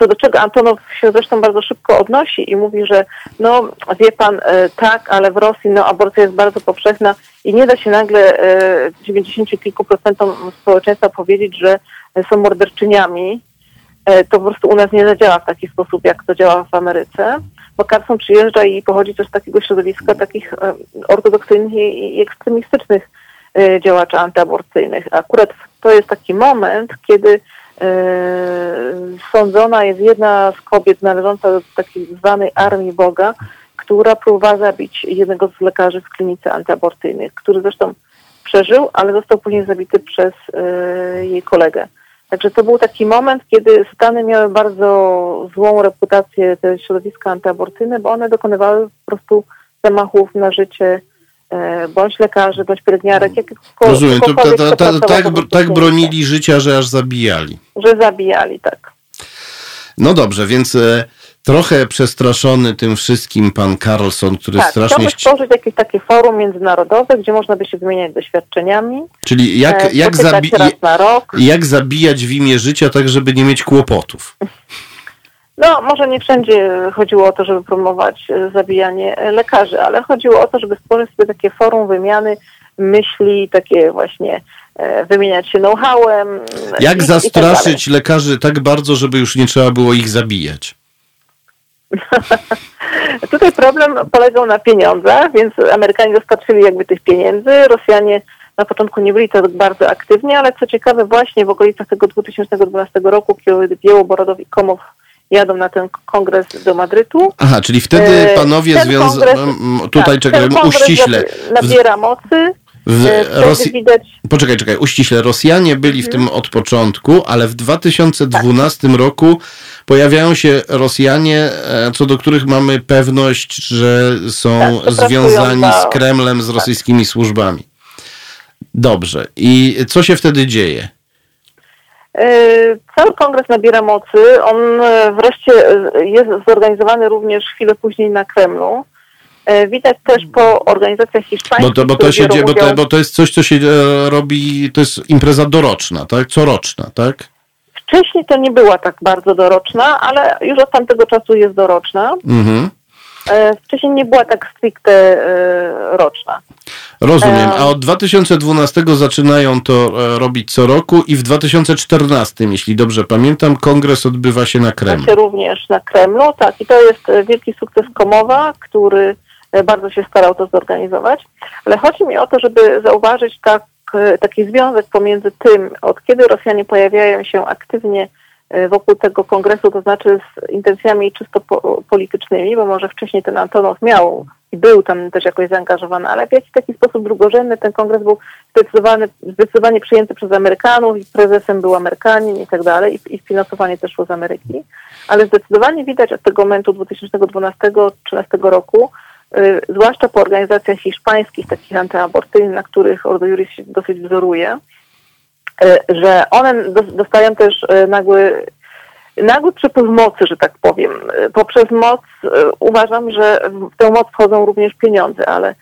co do czego Antonow się zresztą bardzo szybko odnosi i mówi, że no wie pan, e, tak, ale w Rosji no, aborcja jest bardzo powszechna i nie da się nagle e, 90 kilku procentom społeczeństwa powiedzieć, że są morderczyniami. E, to po prostu u nas nie zadziała w taki sposób, jak to działa w Ameryce. Bo Carson przyjeżdża i pochodzi też z takiego środowiska takich e, ortodoksyjnych i, ekstremistycznych e, działaczy antyaborcyjnych. Akurat to jest taki moment, kiedy sądzona jest jedna z kobiet należąca do takiej zwanej Armii Boga, która próbowała zabić jednego z lekarzy w klinice antyaborcyjnych, który zresztą przeżył, ale został później zabity przez jej kolegę. Także to był taki moment, kiedy Stany miały bardzo złą reputację, te środowiska antyaborcyjne, bo one dokonywały po prostu zamachów na życie E, bądź lekarzy, bądź pielęgniarek. Rozumiem, to, to, to, to tak, tak bronili życia, że aż zabijali. Że zabijali, tak. No dobrze, więc e, trochę przestraszony tym wszystkim pan Carlson, który tak, strasznie... Tak, stworzyć jakieś takie forum międzynarodowe, gdzie można by się wymieniać doświadczeniami. Czyli jak, e, jak, zabi jak zabijać w imię życia, tak żeby nie mieć kłopotów. No, może nie wszędzie chodziło o to, żeby promować e, zabijanie e, lekarzy, ale chodziło o to, żeby stworzyć sobie takie forum wymiany myśli, takie właśnie e, wymieniać się know-howem. Jak i, zastraszyć i tak lekarzy tak bardzo, żeby już nie trzeba było ich zabijać? Tutaj problem polegał na pieniądzach, więc Amerykanie dostarczyli jakby tych pieniędzy, Rosjanie na początku nie byli tak bardzo aktywni, ale co ciekawe właśnie w okolicach tego 2012 roku, kiedy Białoborodow i Komow jadą na ten kongres do Madrytu. Aha, czyli wtedy e, panowie związani, tutaj tak, czekaj, uściśle. Nabiera mocy. W Rosji... widać... Poczekaj, czekaj, uściśle. Rosjanie byli w tym od początku, ale w 2012 tak. roku pojawiają się Rosjanie, e, co do których mamy pewność, że są tak, związani z Kremlem, z tak. rosyjskimi służbami. Dobrze. I co się wtedy dzieje? E, cały kongres nabiera mocy. On e, wreszcie jest zorganizowany również chwilę później na Kremlu. Widać też po organizacjach hiszpańskich. Bo to, bo to, się dzieje, bo, to, bo to jest coś, co się robi, to jest impreza doroczna, tak? Coroczna, tak? Wcześniej to nie była tak bardzo doroczna, ale już od tamtego czasu jest doroczna. Mhm. Wcześniej nie była tak stricte roczna. Rozumiem. A od 2012 zaczynają to e, robić co roku i w 2014, jeśli dobrze pamiętam, kongres odbywa się na Kremlu. Się również na Kremlu, tak. I to jest e, wielki sukces Komowa, który e, bardzo się starał to zorganizować. Ale chodzi mi o to, żeby zauważyć tak, taki związek pomiędzy tym, od kiedy Rosjanie pojawiają się aktywnie wokół tego kongresu, to znaczy z intencjami czysto po politycznymi, bo może wcześniej ten Antonow miał i był tam też jakoś zaangażowany, ale w jakiś taki sposób drugorzędny ten kongres był zdecydowany, zdecydowanie przyjęty przez Amerykanów i prezesem był Amerykanin i tak dalej i, i finansowanie też szło z Ameryki, ale zdecydowanie widać od tego momentu 2012-2013 roku, zwłaszcza po organizacjach hiszpańskich, takich antyaborcyjnych, na których Ordo Juris się dosyć wzoruje, y, że one dostają też y, nagły nagły przepływ mocy, że tak powiem. Poprzez moc uważam, że w tę moc wchodzą również pieniądze, ale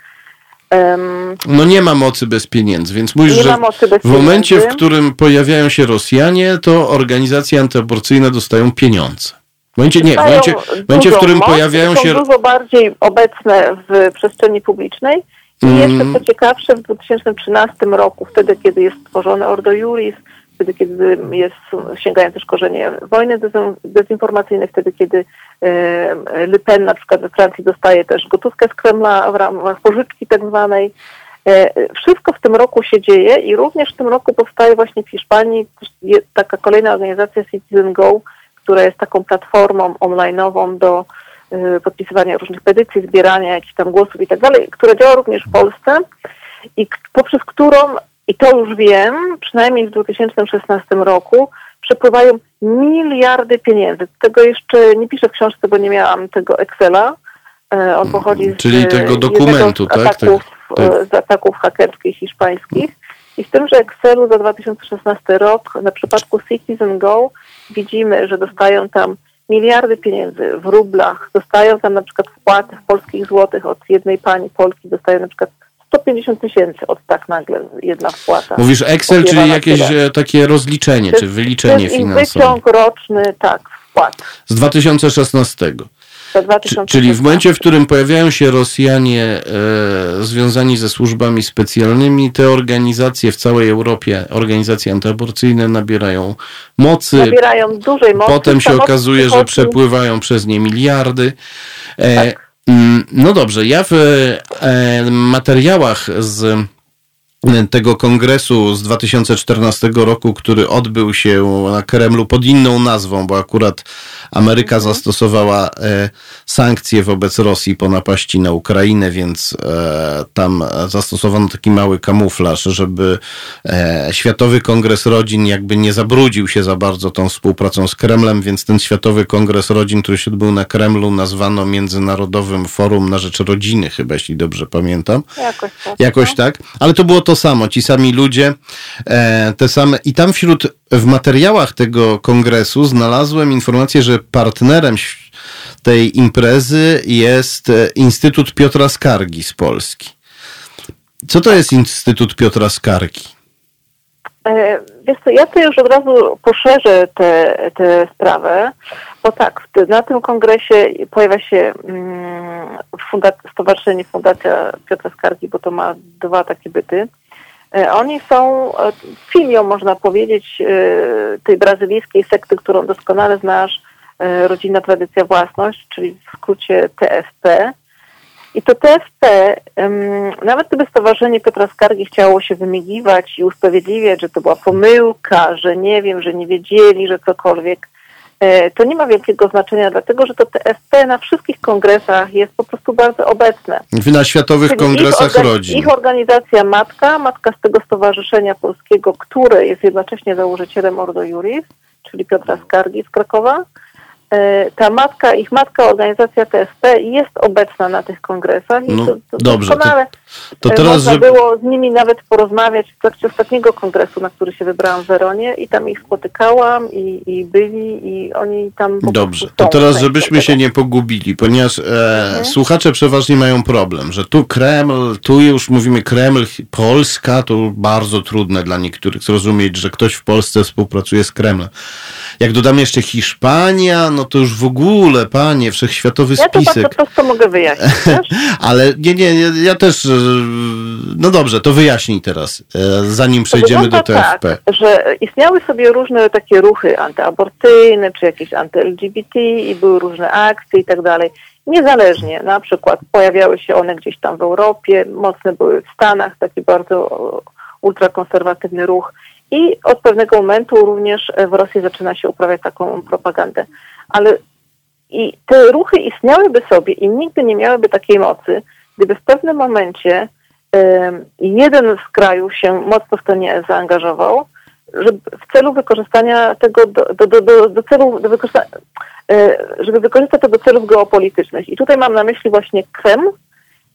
um, no nie ma mocy bez pieniędzy, więc mówisz, że w momencie, pieniędzy. w którym pojawiają się Rosjanie, to organizacje antyaborcyjne dostają pieniądze. Momencie, nie, w momencie, w, momencie, w którym moc, pojawiają się... Są dużo bardziej obecne w przestrzeni publicznej i mm. jeszcze co ciekawsze, w 2013 roku, wtedy kiedy jest stworzone Ordo Juris, wtedy kiedy jest, sięgają też korzenie wojny dezinformacyjnej, wtedy kiedy e, Le Pen na przykład we Francji dostaje też gotówkę z Kremla w ramach pożyczki tak zwanej. E, wszystko w tym roku się dzieje i również w tym roku powstaje właśnie w Hiszpanii taka kolejna organizacja Citizen Go, która jest taką platformą online'ową do e, podpisywania różnych petycji, zbierania jakichś tam głosów i tak dalej, która działa również w Polsce i poprzez którą, i to już wiem, przynajmniej w 2016 roku przepływają miliardy pieniędzy. Tego jeszcze nie piszę w książce, bo nie miałam tego Excela. E, on pochodzi z, Czyli tego dokumentu, z tak? Ataków, tak? Z ataków hakerskich hiszpańskich. I w tymże Excelu za 2016 rok, na przypadku Citizen Go, widzimy, że dostają tam miliardy pieniędzy w rublach, dostają tam na przykład wpłaty w polskich złotych od jednej pani Polki, dostają na przykład 150 tysięcy od tak nagle jedna wpłata. Mówisz Excel, czyli jakieś tyle. E, takie rozliczenie, czy wyliczenie finansowe? wyciąg roczny, tak, wpłat. Z 2016. Czyli w momencie, w którym pojawiają się Rosjanie e, związani ze służbami specjalnymi, te organizacje w całej Europie, organizacje antyaborcyjne nabierają mocy. Nabierają dużej mocy. Potem się okazuje, że przepływają przez nie miliardy. E, tak. No dobrze, ja w e, materiałach z tego kongresu z 2014 roku, który odbył się na Kremlu pod inną nazwą, bo akurat Ameryka mhm. zastosowała e, sankcje wobec Rosji po napaści na Ukrainę, więc e, tam zastosowano taki mały kamuflaż, żeby e, Światowy Kongres Rodzin jakby nie zabrudził się za bardzo tą współpracą z Kremlem, więc ten Światowy Kongres Rodzin, który się odbył na Kremlu, nazwano Międzynarodowym Forum na Rzecz Rodziny, chyba jeśli dobrze pamiętam. Jakoś tak. Jakoś no. tak. Ale to było to samo, ci sami ludzie, e, te same. I tam wśród, w materiałach tego kongresu znalazłem informację, że partnerem tej imprezy jest e, Instytut Piotra Skargi z Polski. Co to jest Instytut Piotra Skargi? E, wiesz co, ja to już od razu poszerzę tę sprawę, bo tak, na tym kongresie pojawia się mm, Stowarzyszenie Fundacja Piotra Skargi, bo to ma dwa takie byty. E, oni są e, filią, można powiedzieć, e, tej brazylijskiej sekty, którą doskonale znasz, Rodzina, Tradycja, Własność, czyli w skrócie TFP. I to TFP, nawet gdyby Stowarzyszenie Piotra Skargi chciało się wymigiwać i usprawiedliwiać, że to była pomyłka, że nie wiem, że nie wiedzieli, że cokolwiek, to nie ma wielkiego znaczenia, dlatego że to TSP na wszystkich kongresach jest po prostu bardzo obecne. Na światowych Czyli kongresach ich rodzin. Ich organizacja matka, matka z tego Stowarzyszenia Polskiego, które jest jednocześnie założycielem Ordo Juris, czyli Piotra Skargi z Krakowa, E, ta matka, ich matka, organizacja TSP jest obecna na tych kongresach i no, to, to dobrze, doskonale to, to teraz, można że... było z nimi nawet porozmawiać w trakcie ostatniego kongresu, na który się wybrałam w Weronie i tam ich spotykałam i, i byli i oni tam Dobrze, to teraz żebyśmy się nie pogubili, ponieważ e, mhm. słuchacze przeważnie mają problem, że tu Kreml, tu już mówimy Kreml, Polska, to bardzo trudne dla niektórych zrozumieć, że ktoś w Polsce współpracuje z Kremlem. Jak dodam jeszcze Hiszpania, no to już w ogóle, panie, wszechświatowy spisek. Ja to bardzo prosto mogę wyjaśnić, Ale nie, nie, ja też, no dobrze, to wyjaśnij teraz, e, zanim przejdziemy do TFP. Tak, że istniały sobie różne takie ruchy antyaborcyjne, czy jakieś anty-LGBT i były różne akcje i tak dalej. Niezależnie, na przykład pojawiały się one gdzieś tam w Europie, mocne były w Stanach, taki bardzo ultrakonserwatywny ruch i od pewnego momentu również w Rosji zaczyna się uprawiać taką propagandę. Ale i te ruchy istniałyby sobie i nigdy nie miałyby takiej mocy, gdyby w pewnym momencie jeden z krajów się mocno w to nie zaangażował, żeby w celu wykorzystania tego do, do, do, do, do wykorzysta, e, żeby wykorzystać to do celów geopolitycznych. I tutaj mam na myśli właśnie Kreml,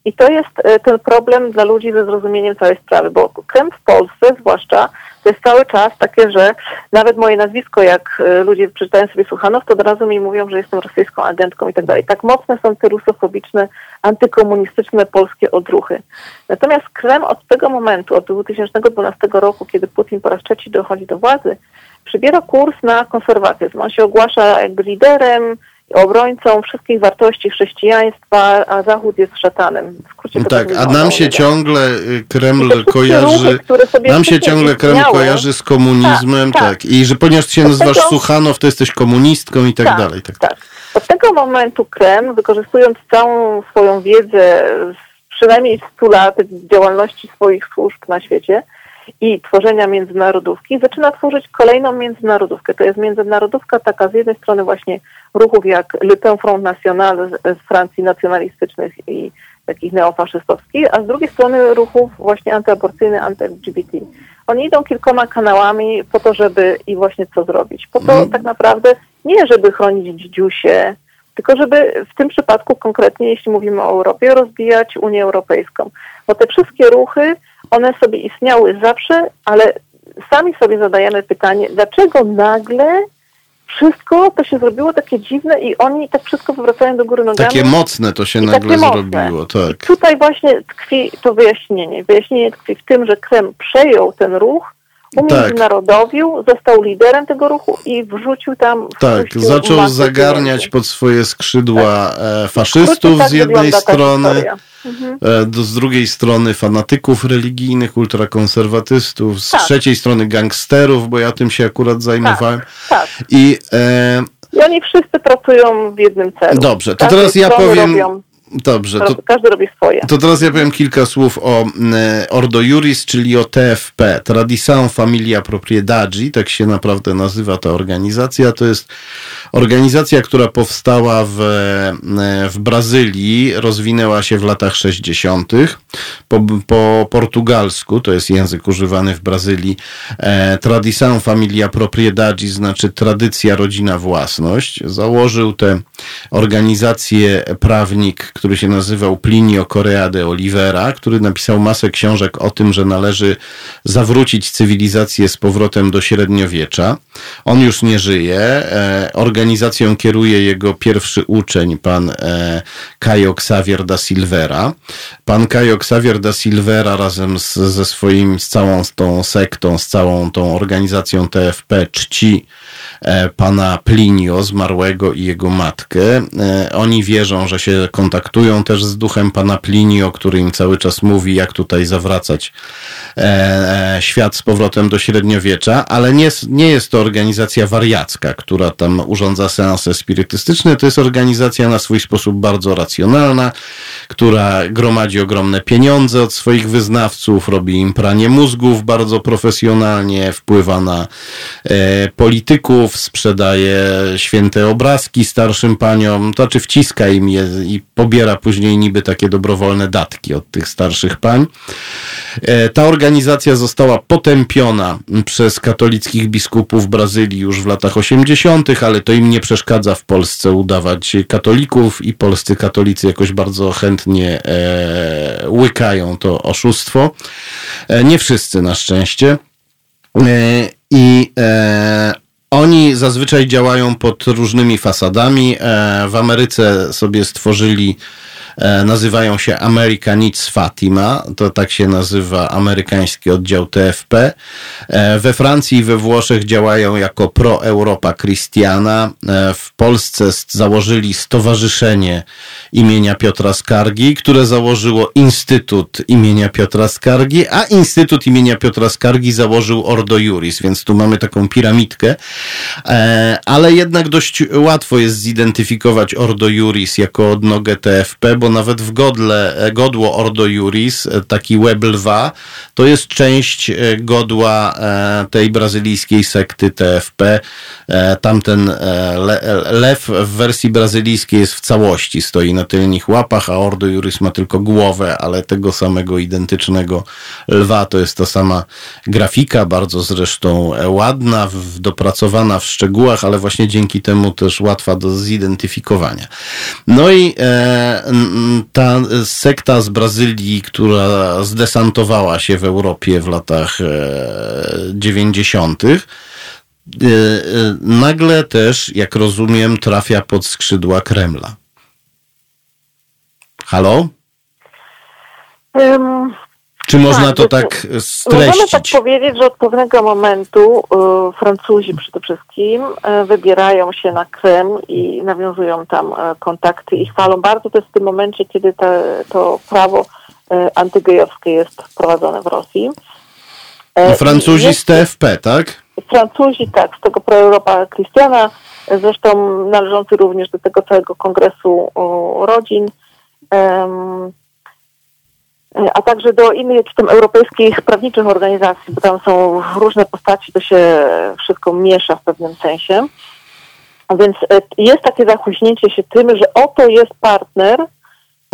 i to jest e, ten problem dla ludzi ze zrozumieniem całej sprawy, bo Kreml w Polsce zwłaszcza to jest cały czas takie, że nawet moje nazwisko, jak e, ludzie przeczytają sobie Słuchanow, to od razu mi mówią, że jestem rosyjską agentką i tak dalej. Tak mocne są te rusofobiczne, antykomunistyczne polskie odruchy. Natomiast Kreml od tego momentu, od 2012 roku, kiedy Putin po raz trzeci dochodzi do władzy, przybiera kurs na konserwatyzm. On się ogłasza jakby liderem obrońcą wszystkich wartości chrześcijaństwa, a Zachód jest szatanem. Skrócie, tak, a nam się ciągle y, Kreml kojarzy. Ruchy, nam się ciągle Kreml kojarzy z komunizmem, tak, tak. tak, I że ponieważ się nazywasz tego... Suchanow, to jesteś komunistką i tak, tak dalej. Tak. tak. Od tego momentu Kreml, wykorzystując całą swoją wiedzę, przynajmniej 100 lat działalności swoich służb na świecie, i tworzenia międzynarodówki, zaczyna tworzyć kolejną międzynarodówkę. To jest międzynarodówka taka z jednej strony właśnie ruchów jak Le Pen Front National z Francji nacjonalistycznych i takich neofaszystowskich, a z drugiej strony ruchów właśnie antyaborcyjnych, anty-LGBT. Oni idą kilkoma kanałami po to, żeby i właśnie co zrobić. Po to mm. tak naprawdę nie, żeby chronić dzidziusie, tylko żeby w tym przypadku konkretnie, jeśli mówimy o Europie, rozbijać Unię Europejską. Bo te wszystkie ruchy one sobie istniały zawsze, ale sami sobie zadajemy pytanie, dlaczego nagle wszystko to się zrobiło takie dziwne i oni tak wszystko wywracają do góry nogami. Takie mocne to się nagle zrobiło, tak. I tutaj właśnie tkwi to wyjaśnienie. Wyjaśnienie tkwi w tym, że Krem przejął ten ruch, umiędzynarodowił, tak. został liderem tego ruchu i wrzucił tam... Tak, zaczął zagarniać pod swoje skrzydła tak. E, faszystów tak z jednej strony, mhm. E, z drugiej strony fanatyków religijnych, ultrakonserwatystów, z tak. trzeciej strony gangsterów, bo ja tym się akurat zajmowałem. Tak, I, e... I oni wszyscy pracują w jednym celu. Dobrze, to teraz ja powiem... Robią Dobrze. To, każdy robi swoje. To teraz ja powiem kilka słów o e, Ordo Juris, czyli o TFP. Tradição Familia Propriedade, tak się naprawdę nazywa ta organizacja. To jest organizacja, która powstała w, e, w Brazylii, rozwinęła się w latach 60. Po, po portugalsku, to jest język używany w Brazylii. E, Tradição Familia Propriedade znaczy tradycja, rodzina, własność. Założył tę organizację prawnik, który się nazywał Plinio Correa de Olivera, który napisał masę książek o tym, że należy zawrócić cywilizację z powrotem do średniowiecza. On już nie żyje. E, organizacją kieruje jego pierwszy uczeń, pan e, Caio Xavier da Silveira. Pan Caio Xavier da Silveira razem z, ze swoim, z całą tą sektą, z całą tą organizacją TFP czci pana Plinio zmarłego i jego matkę. Oni wierzą, że się kontaktują też z duchem pana Plinio, który im cały czas mówi, jak tutaj zawracać e, e, świat z powrotem do średniowiecza, ale nie, nie jest to organizacja wariacka, która tam urządza seanse spirytystyczne. To jest organizacja na swój sposób bardzo racjonalna, która gromadzi ogromne pieniądze od swoich wyznawców, robi im pranie mózgów bardzo profesjonalnie, wpływa na e, sprzedaje święte obrazki starszym paniom, to znaczy wciska im je i pobiera później niby takie dobrowolne datki od tych starszych pań. E, ta organizacja została potępiona przez katolickich biskupów Brazylii już w latach 80., ale to im nie przeszkadza w Polsce udawać katolików i polscy katolicy jakoś bardzo chętnie e, łykają to oszustwo. E, nie wszyscy na szczęście. I e, oni zazwyczaj działają pod różnymi fasadami. E, w Ameryce sobie stworzyli nazywają się Americanic Fatima, to tak się nazywa amerykański oddział TFP. E, we Francji i we Włoszech działają jako Pro Europa Christiana. E, w Polsce założyli Stowarzyszenie imienia Piotra Skargi, które założyło Instytut imienia Piotra Skargi, a Instytut imienia Piotra Skargi założył Ordo Juris, więc tu mamy taką piramidkę, ale jednak dość łatwo jest zidentyfikować Ordo Juris jako odnogę TFP, bo nawet w godle, e, godło Ordo Juris, e, taki łeb lwa, to jest część e, godła tej brazylijskiej sekty TFP. Tamten lew w wersji brazylijskiej jest w całości, stoi na tylnych łapach, a Ordo Juris ma tylko głowę, ale tego samego identycznego lwa to jest ta sama grafika, bardzo zresztą ładna, dopracowana w szczegółach, ale właśnie dzięki temu też łatwa do zidentyfikowania. No i e, ta sekta z Brazylii, która zdesantowała się w Europie w latach 90., e, e, e, nagle też, jak rozumiem, trafia pod skrzydła Kremla. Halo? Um, Czy można tak, to tak streścić? Możemy tak powiedzieć, że od pewnego momentu y, Francuzi przede wszystkim y, wybierają się na Krym i nawiązują tam y, kontakty i chwalą bardzo. To jest w tym momencie, kiedy te, to prawo antygejowskie jest wprowadzone w Rosji. Y, Francuzi jest, z TFP, tak? Francuzi, tak, z tego pro-Europa Christiana, zresztą należący również do tego całego kongresu rodzin a także do innych jakichś tam europejskich prawniczych organizacji, bo tam są różne postaci, to się wszystko miesza w pewnym sensie. Więc e, jest takie zachuśnięcie się tym, że oto jest partner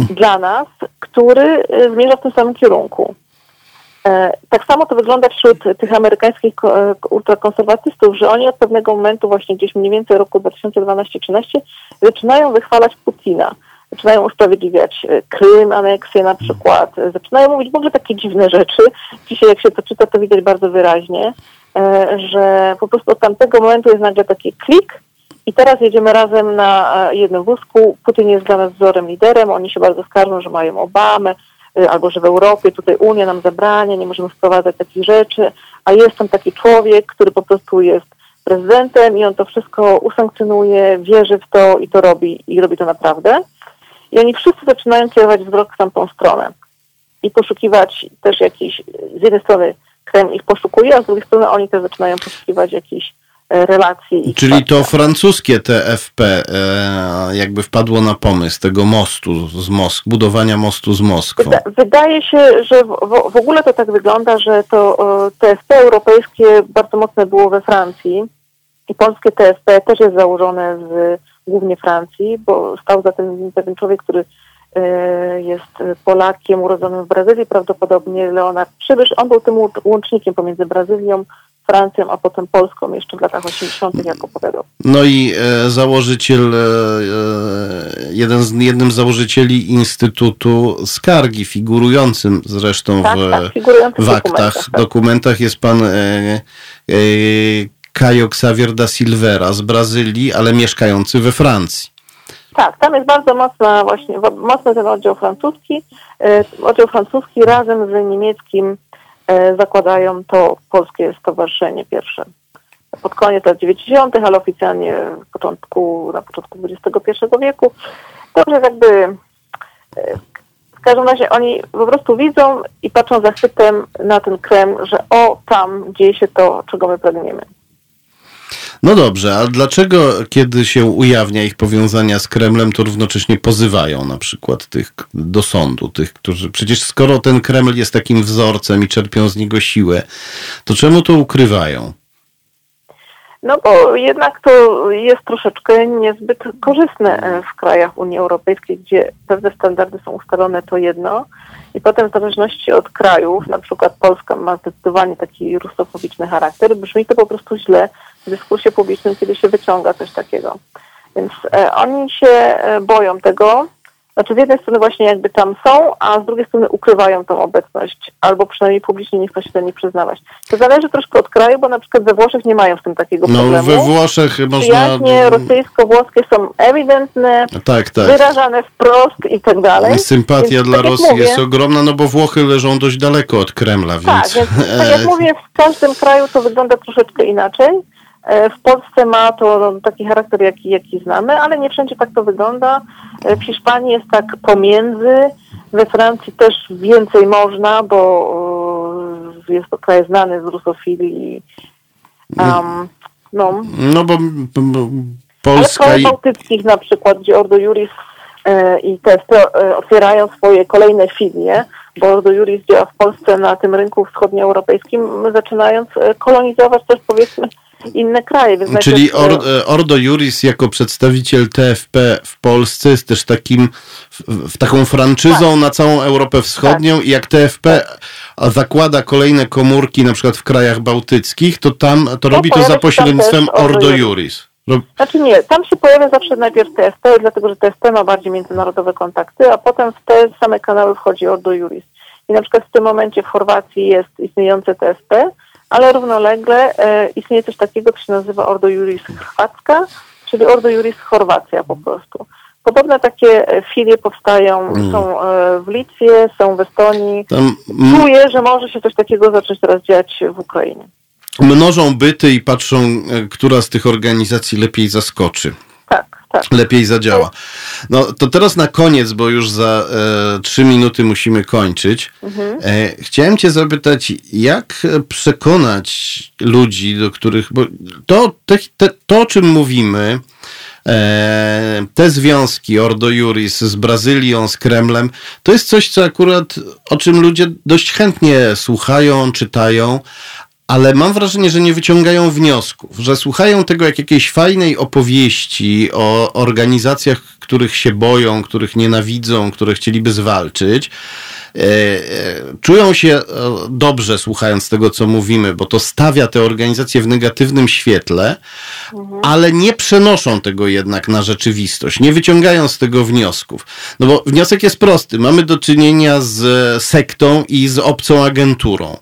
dla nas, który e, zmierza w tym samym kierunku. E, tak samo to wygląda wśród tych amerykańskich ultrakonserwatystów, że oni od pewnego momentu, właśnie gdzieś mniej więcej roku 2012-2013, zaczynają wychwalać Putina zaczynają usprawiedliwiać e, Krym, aneksję na przykład, e, zaczynają mówić w ogóle takie dziwne rzeczy. Dzisiaj jak się to czyta, to widać bardzo wyraźnie, e, że po prostu od tamtego momentu jest nagle taki klik i teraz jedziemy razem na jednym wózku. Putin jest dla nas wzorem, liderem, oni się bardzo skarżą, że mają Obamę, albo że w Europie tutaj Unia nam zabrania, nie możemy wprowadzać takich rzeczy, a jest tam taki człowiek, który po prostu jest prezydentem i on to wszystko usankcjonuje, wierzy w to i to robi i robi to naprawdę. I oni wszyscy zaczynają kierować wzrok w tamtą stronę i poszukiwać też jakiś, z jednej strony Kreml ich poszukuje, a z drugiej strony oni też zaczynają poszukiwać jakichś e, relacji. Czyli to francuskie TFP e, jakby wpadło na pomysł tego mostu z Mosk, budowania mostu z Moskwą. Wydaje się, że w, w ogóle to tak wygląda, że to TFP europejskie bardzo mocne było we Francji i polskie TFP też jest założone z głównie Francji, bo stał za tym pewien człowiek, który e, jest Polakiem urodzonym w Brazylii, prawdopodobnie Leonard Przybysz. On był tym łącznikiem pomiędzy Brazylią, Francją, a potem Polską jeszcze w latach 80., jak opowiadał. No i e, założyciel, e, jeden z, jednym z założycieli Instytutu Skargi, figurującym zresztą tak, w, tak, w aktach, dokumentach, tak. dokumentach jest pan e Caio Xavier da Silveira z Brazylii, ale mieszkający we Francji. Tak, tam jest bardzo mocna właśnie, mocny ten oddział francuski. E, oddział francuski razem z niemieckim e, zakładają to polskie stowarzyszenie pierwsze. Pod koniec lat 90., ale oficjalnie w początku, na początku XXI wieku. To już jakby e, w każdym razie oni po prostu widzą i patrzą zachwytem na ten krem, że o, tam dzieje się to, czego my pragniemy. No dobrze, a dlaczego kiedy się ujawnia ich powiązania z Kremlem, to równocześnie pozywają na przykład tych do sądu, tych, którzy przecież skoro ten Kreml jest takim wzorcem i czerpią z niego siłę, to czemu to ukrywają? No bo jednak to jest troszeczkę niezbyt korzystne e, w krajach Unii Europejskiej, gdzie pewne standardy są ustalone, to jedno. I potem w zależności od krajów, na przykład Polska ma zdecydowanie taki rusofobiczny charakter, brzmi to po prostu źle w dyskursie publicznym, kiedy się wyciąga coś takiego. Więc e, oni się e, boją tego, znaczy z jednej strony właśnie jakby tam są, a z drugiej strony ukrywają tą obecność, albo przynajmniej publicznie nie chcą się do niej przyznawać. To zależy troszkę od kraju, bo na przykład we Włoszech nie mają z tym takiego no, problemu. No we Włoszech można... Przyjaźnie rosyjsko-włoskie są ewidentne, tak, tak. wyrażane wprost i tak dalej. Sympatia więc, dla tak Rosji mówię, jest ogromna, no bo Włochy leżą dość daleko od Kremla, więc... Tak, więc tak jak mówię, w każdym kraju to wygląda troszeczkę inaczej. E, w Polsce ma to taki charakter, jaki, jaki znamy, ale nie wszędzie tak to wygląda. E, w Hiszpanii jest tak pomiędzy, we Francji też więcej można, bo e, jest to kraj znany z rusofilii. Um, no. no bo, bo Polska... Ale w bałtyckich na przykład, gdzie Ordo Juris i te otwierają swoje kolejne filie, bo Ordo Juris działa w Polsce na tym rynku wschodnioeuropejskim, zaczynając kolonizować też powiedzmy inne kraje. Więc Czyli Or, e, Ordo Juris jako przedstawiciel TFP w Polsce jest też takim, w, taką franczyzą tak. na całą Europę Wschodnią tak. i jak TFP tak. zakłada kolejne komórki na przykład w krajach bałtyckich, to tam to robi to za pośrednictwem Ordo Juris. Znaczy nie, tam się pojawia zawsze najpierw TFP, dlatego że TFP ma bardziej międzynarodowe kontakty, a potem w te same kanały wchodzi Ordo Juris. I na przykład w tym momencie w Chorwacji jest istniejące TFP, ale równolegle e, istnieje coś takiego, co się nazywa Ordo Juris Chorwacka, czyli Ordo Juris Chorwacja po prostu. Podobne takie filie powstają, mm. są w Litwie, są w Estonii. Tam... Czuję, że może się coś takiego zacząć teraz dziać w Ukrainie. Mnożą byty i patrzą, która z tych organizacji lepiej zaskoczy. Tak tak. lepiej zadziała. No to teraz na koniec, bo już za e, trzy minuty musimy kończyć. Mhm. E, chciałem Cię zapytać, jak przekonać ludzi, do których. Bo to, te, te, to o czym mówimy, e, te związki Ordo Juris z Brazylią, z Kremlem, to jest coś, co akurat o czym ludzie dość chętnie słuchają, czytają, ale mam wrażenie, że nie wyciągają wniosków, że słuchają tego jak jakiejś fajnej opowieści o organizacjach, których się boją, których nienawidzą, które chcieliby zwalczyć. E, e, czują się e, dobrze słuchając tego, co mówimy, bo to stawia te organizacje w negatywnym świetle, mhm. ale nie przenoszą tego jednak na rzeczywistość, nie wyciągają z tego wniosków. No bo wniosek jest prosty. Mamy do czynienia z sektą i z obcą agenturą.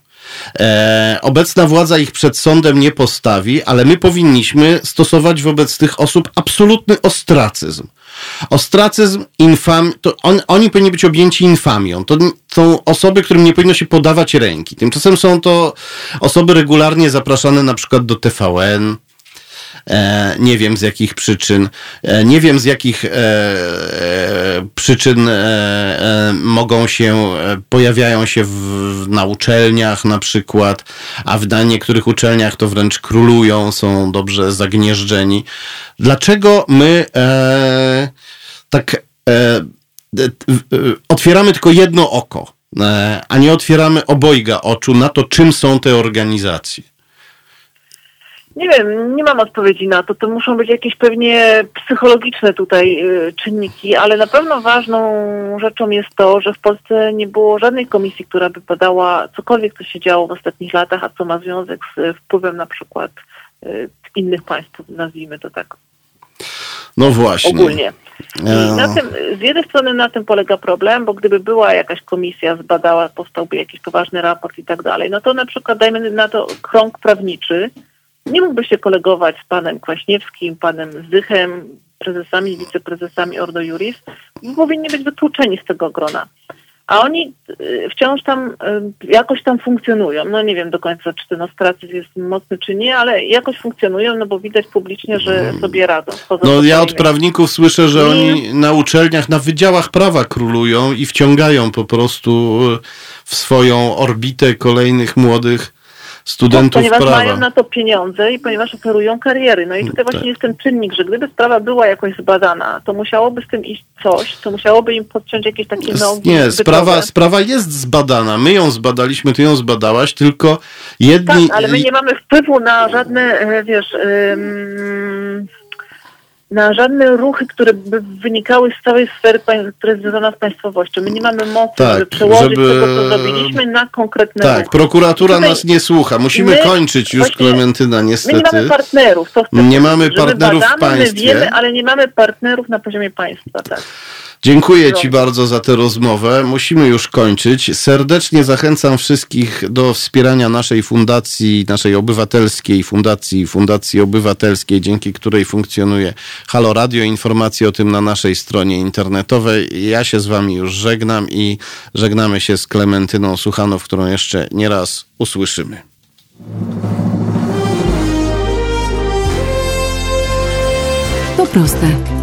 E, obecna władza ich przed sądem nie postawi, ale my powinniśmy stosować wobec tych osób absolutny ostracyzm. Ostracyzm, infam, to on, oni powinni być objęci infamią. To są osoby, którym nie powinno się podawać ręki. Tymczasem są to osoby regularnie zapraszane na przykład do TVN, nie wiem z jakich przyczyn. E, nie wiem z jakich e, przyczyn mogą się, pojawiają się w, na uczelniach na przykład, a w niektórych uczelniach to wręcz królują, są dobrze zagnieżdżeni. Dlaczego my tak otwieramy tylko jedno oko, a nie otwieramy obojga oczu na to, czym są te organizacje? Nie wiem, nie mam odpowiedzi na to. To muszą być jakieś pewnie psychologiczne tutaj y, czynniki, ale na pewno ważną rzeczą jest to, że w Polsce nie było żadnej komisji, która by badała cokolwiek, co się działo w ostatnich latach, a co ma związek z wpływem na przykład y, innych państw, nazwijmy to tak. No właśnie. Ogólnie. I na tym, z jednej strony na tym polega problem, bo gdyby była jakaś komisja zbadała, powstałby jakiś poważny raport i tak dalej, no to na przykład dajmy na to krąg prawniczy, nie mógłby się kolegować z panem Kwaśniewskim, panem Zdychem, prezesami, wiceprezesami Ordo Juris, powinni być wykluczeni z tego grona. A oni y, wciąż tam y, jakoś tam funkcjonują. No nie wiem do końca, czy ten ostracyzm jest mocny, czy nie, ale jakoś funkcjonują, no bo widać publicznie, że mm. sobie radzą. No ja od prawników słyszę, że oni na uczelniach, na wydziałach prawa królują i wciągają po prostu w swoją orbitę kolejnych młodych studentów tak, ponieważ prawa. mają na to pieniądze i ponieważ oferują kariery. No i tutaj tak. właśnie jest ten czynnik, że gdyby sprawa była jakoś zbadana, to musiałoby z tym iść coś, to musiałoby im podciąć jakieś takie nogi. Nie, sprawa, sprawa jest zbadana. My ją zbadaliśmy, ty ją zbadałaś, tylko jedni... Tak, ale my nie mamy wpływu na żadne, e, wiesz... Ym na żadne ruchy, które by wynikały z całej sfery, która jest związana z państwowością. My nie mamy mocy, tak, żeby przełożyć żeby... tego, co zrobiliśmy na konkretne Tak, ruchy. prokuratura Tutaj nas nie słucha. Musimy my, kończyć już, Klementyna, niestety. My nie mamy partnerów. To nie mamy partnerów badamy, w państwie. My wiemy, ale nie mamy partnerów na poziomie państwa, tak. Dziękuję Ci bardzo za tę rozmowę. Musimy już kończyć. Serdecznie zachęcam wszystkich do wspierania naszej fundacji, naszej obywatelskiej fundacji, Fundacji Obywatelskiej, dzięki której funkcjonuje Halo Radio. Informacje o tym na naszej stronie internetowej. Ja się z Wami już żegnam i żegnamy się z Klementyną Suchanow, którą jeszcze nieraz usłyszymy. To proste.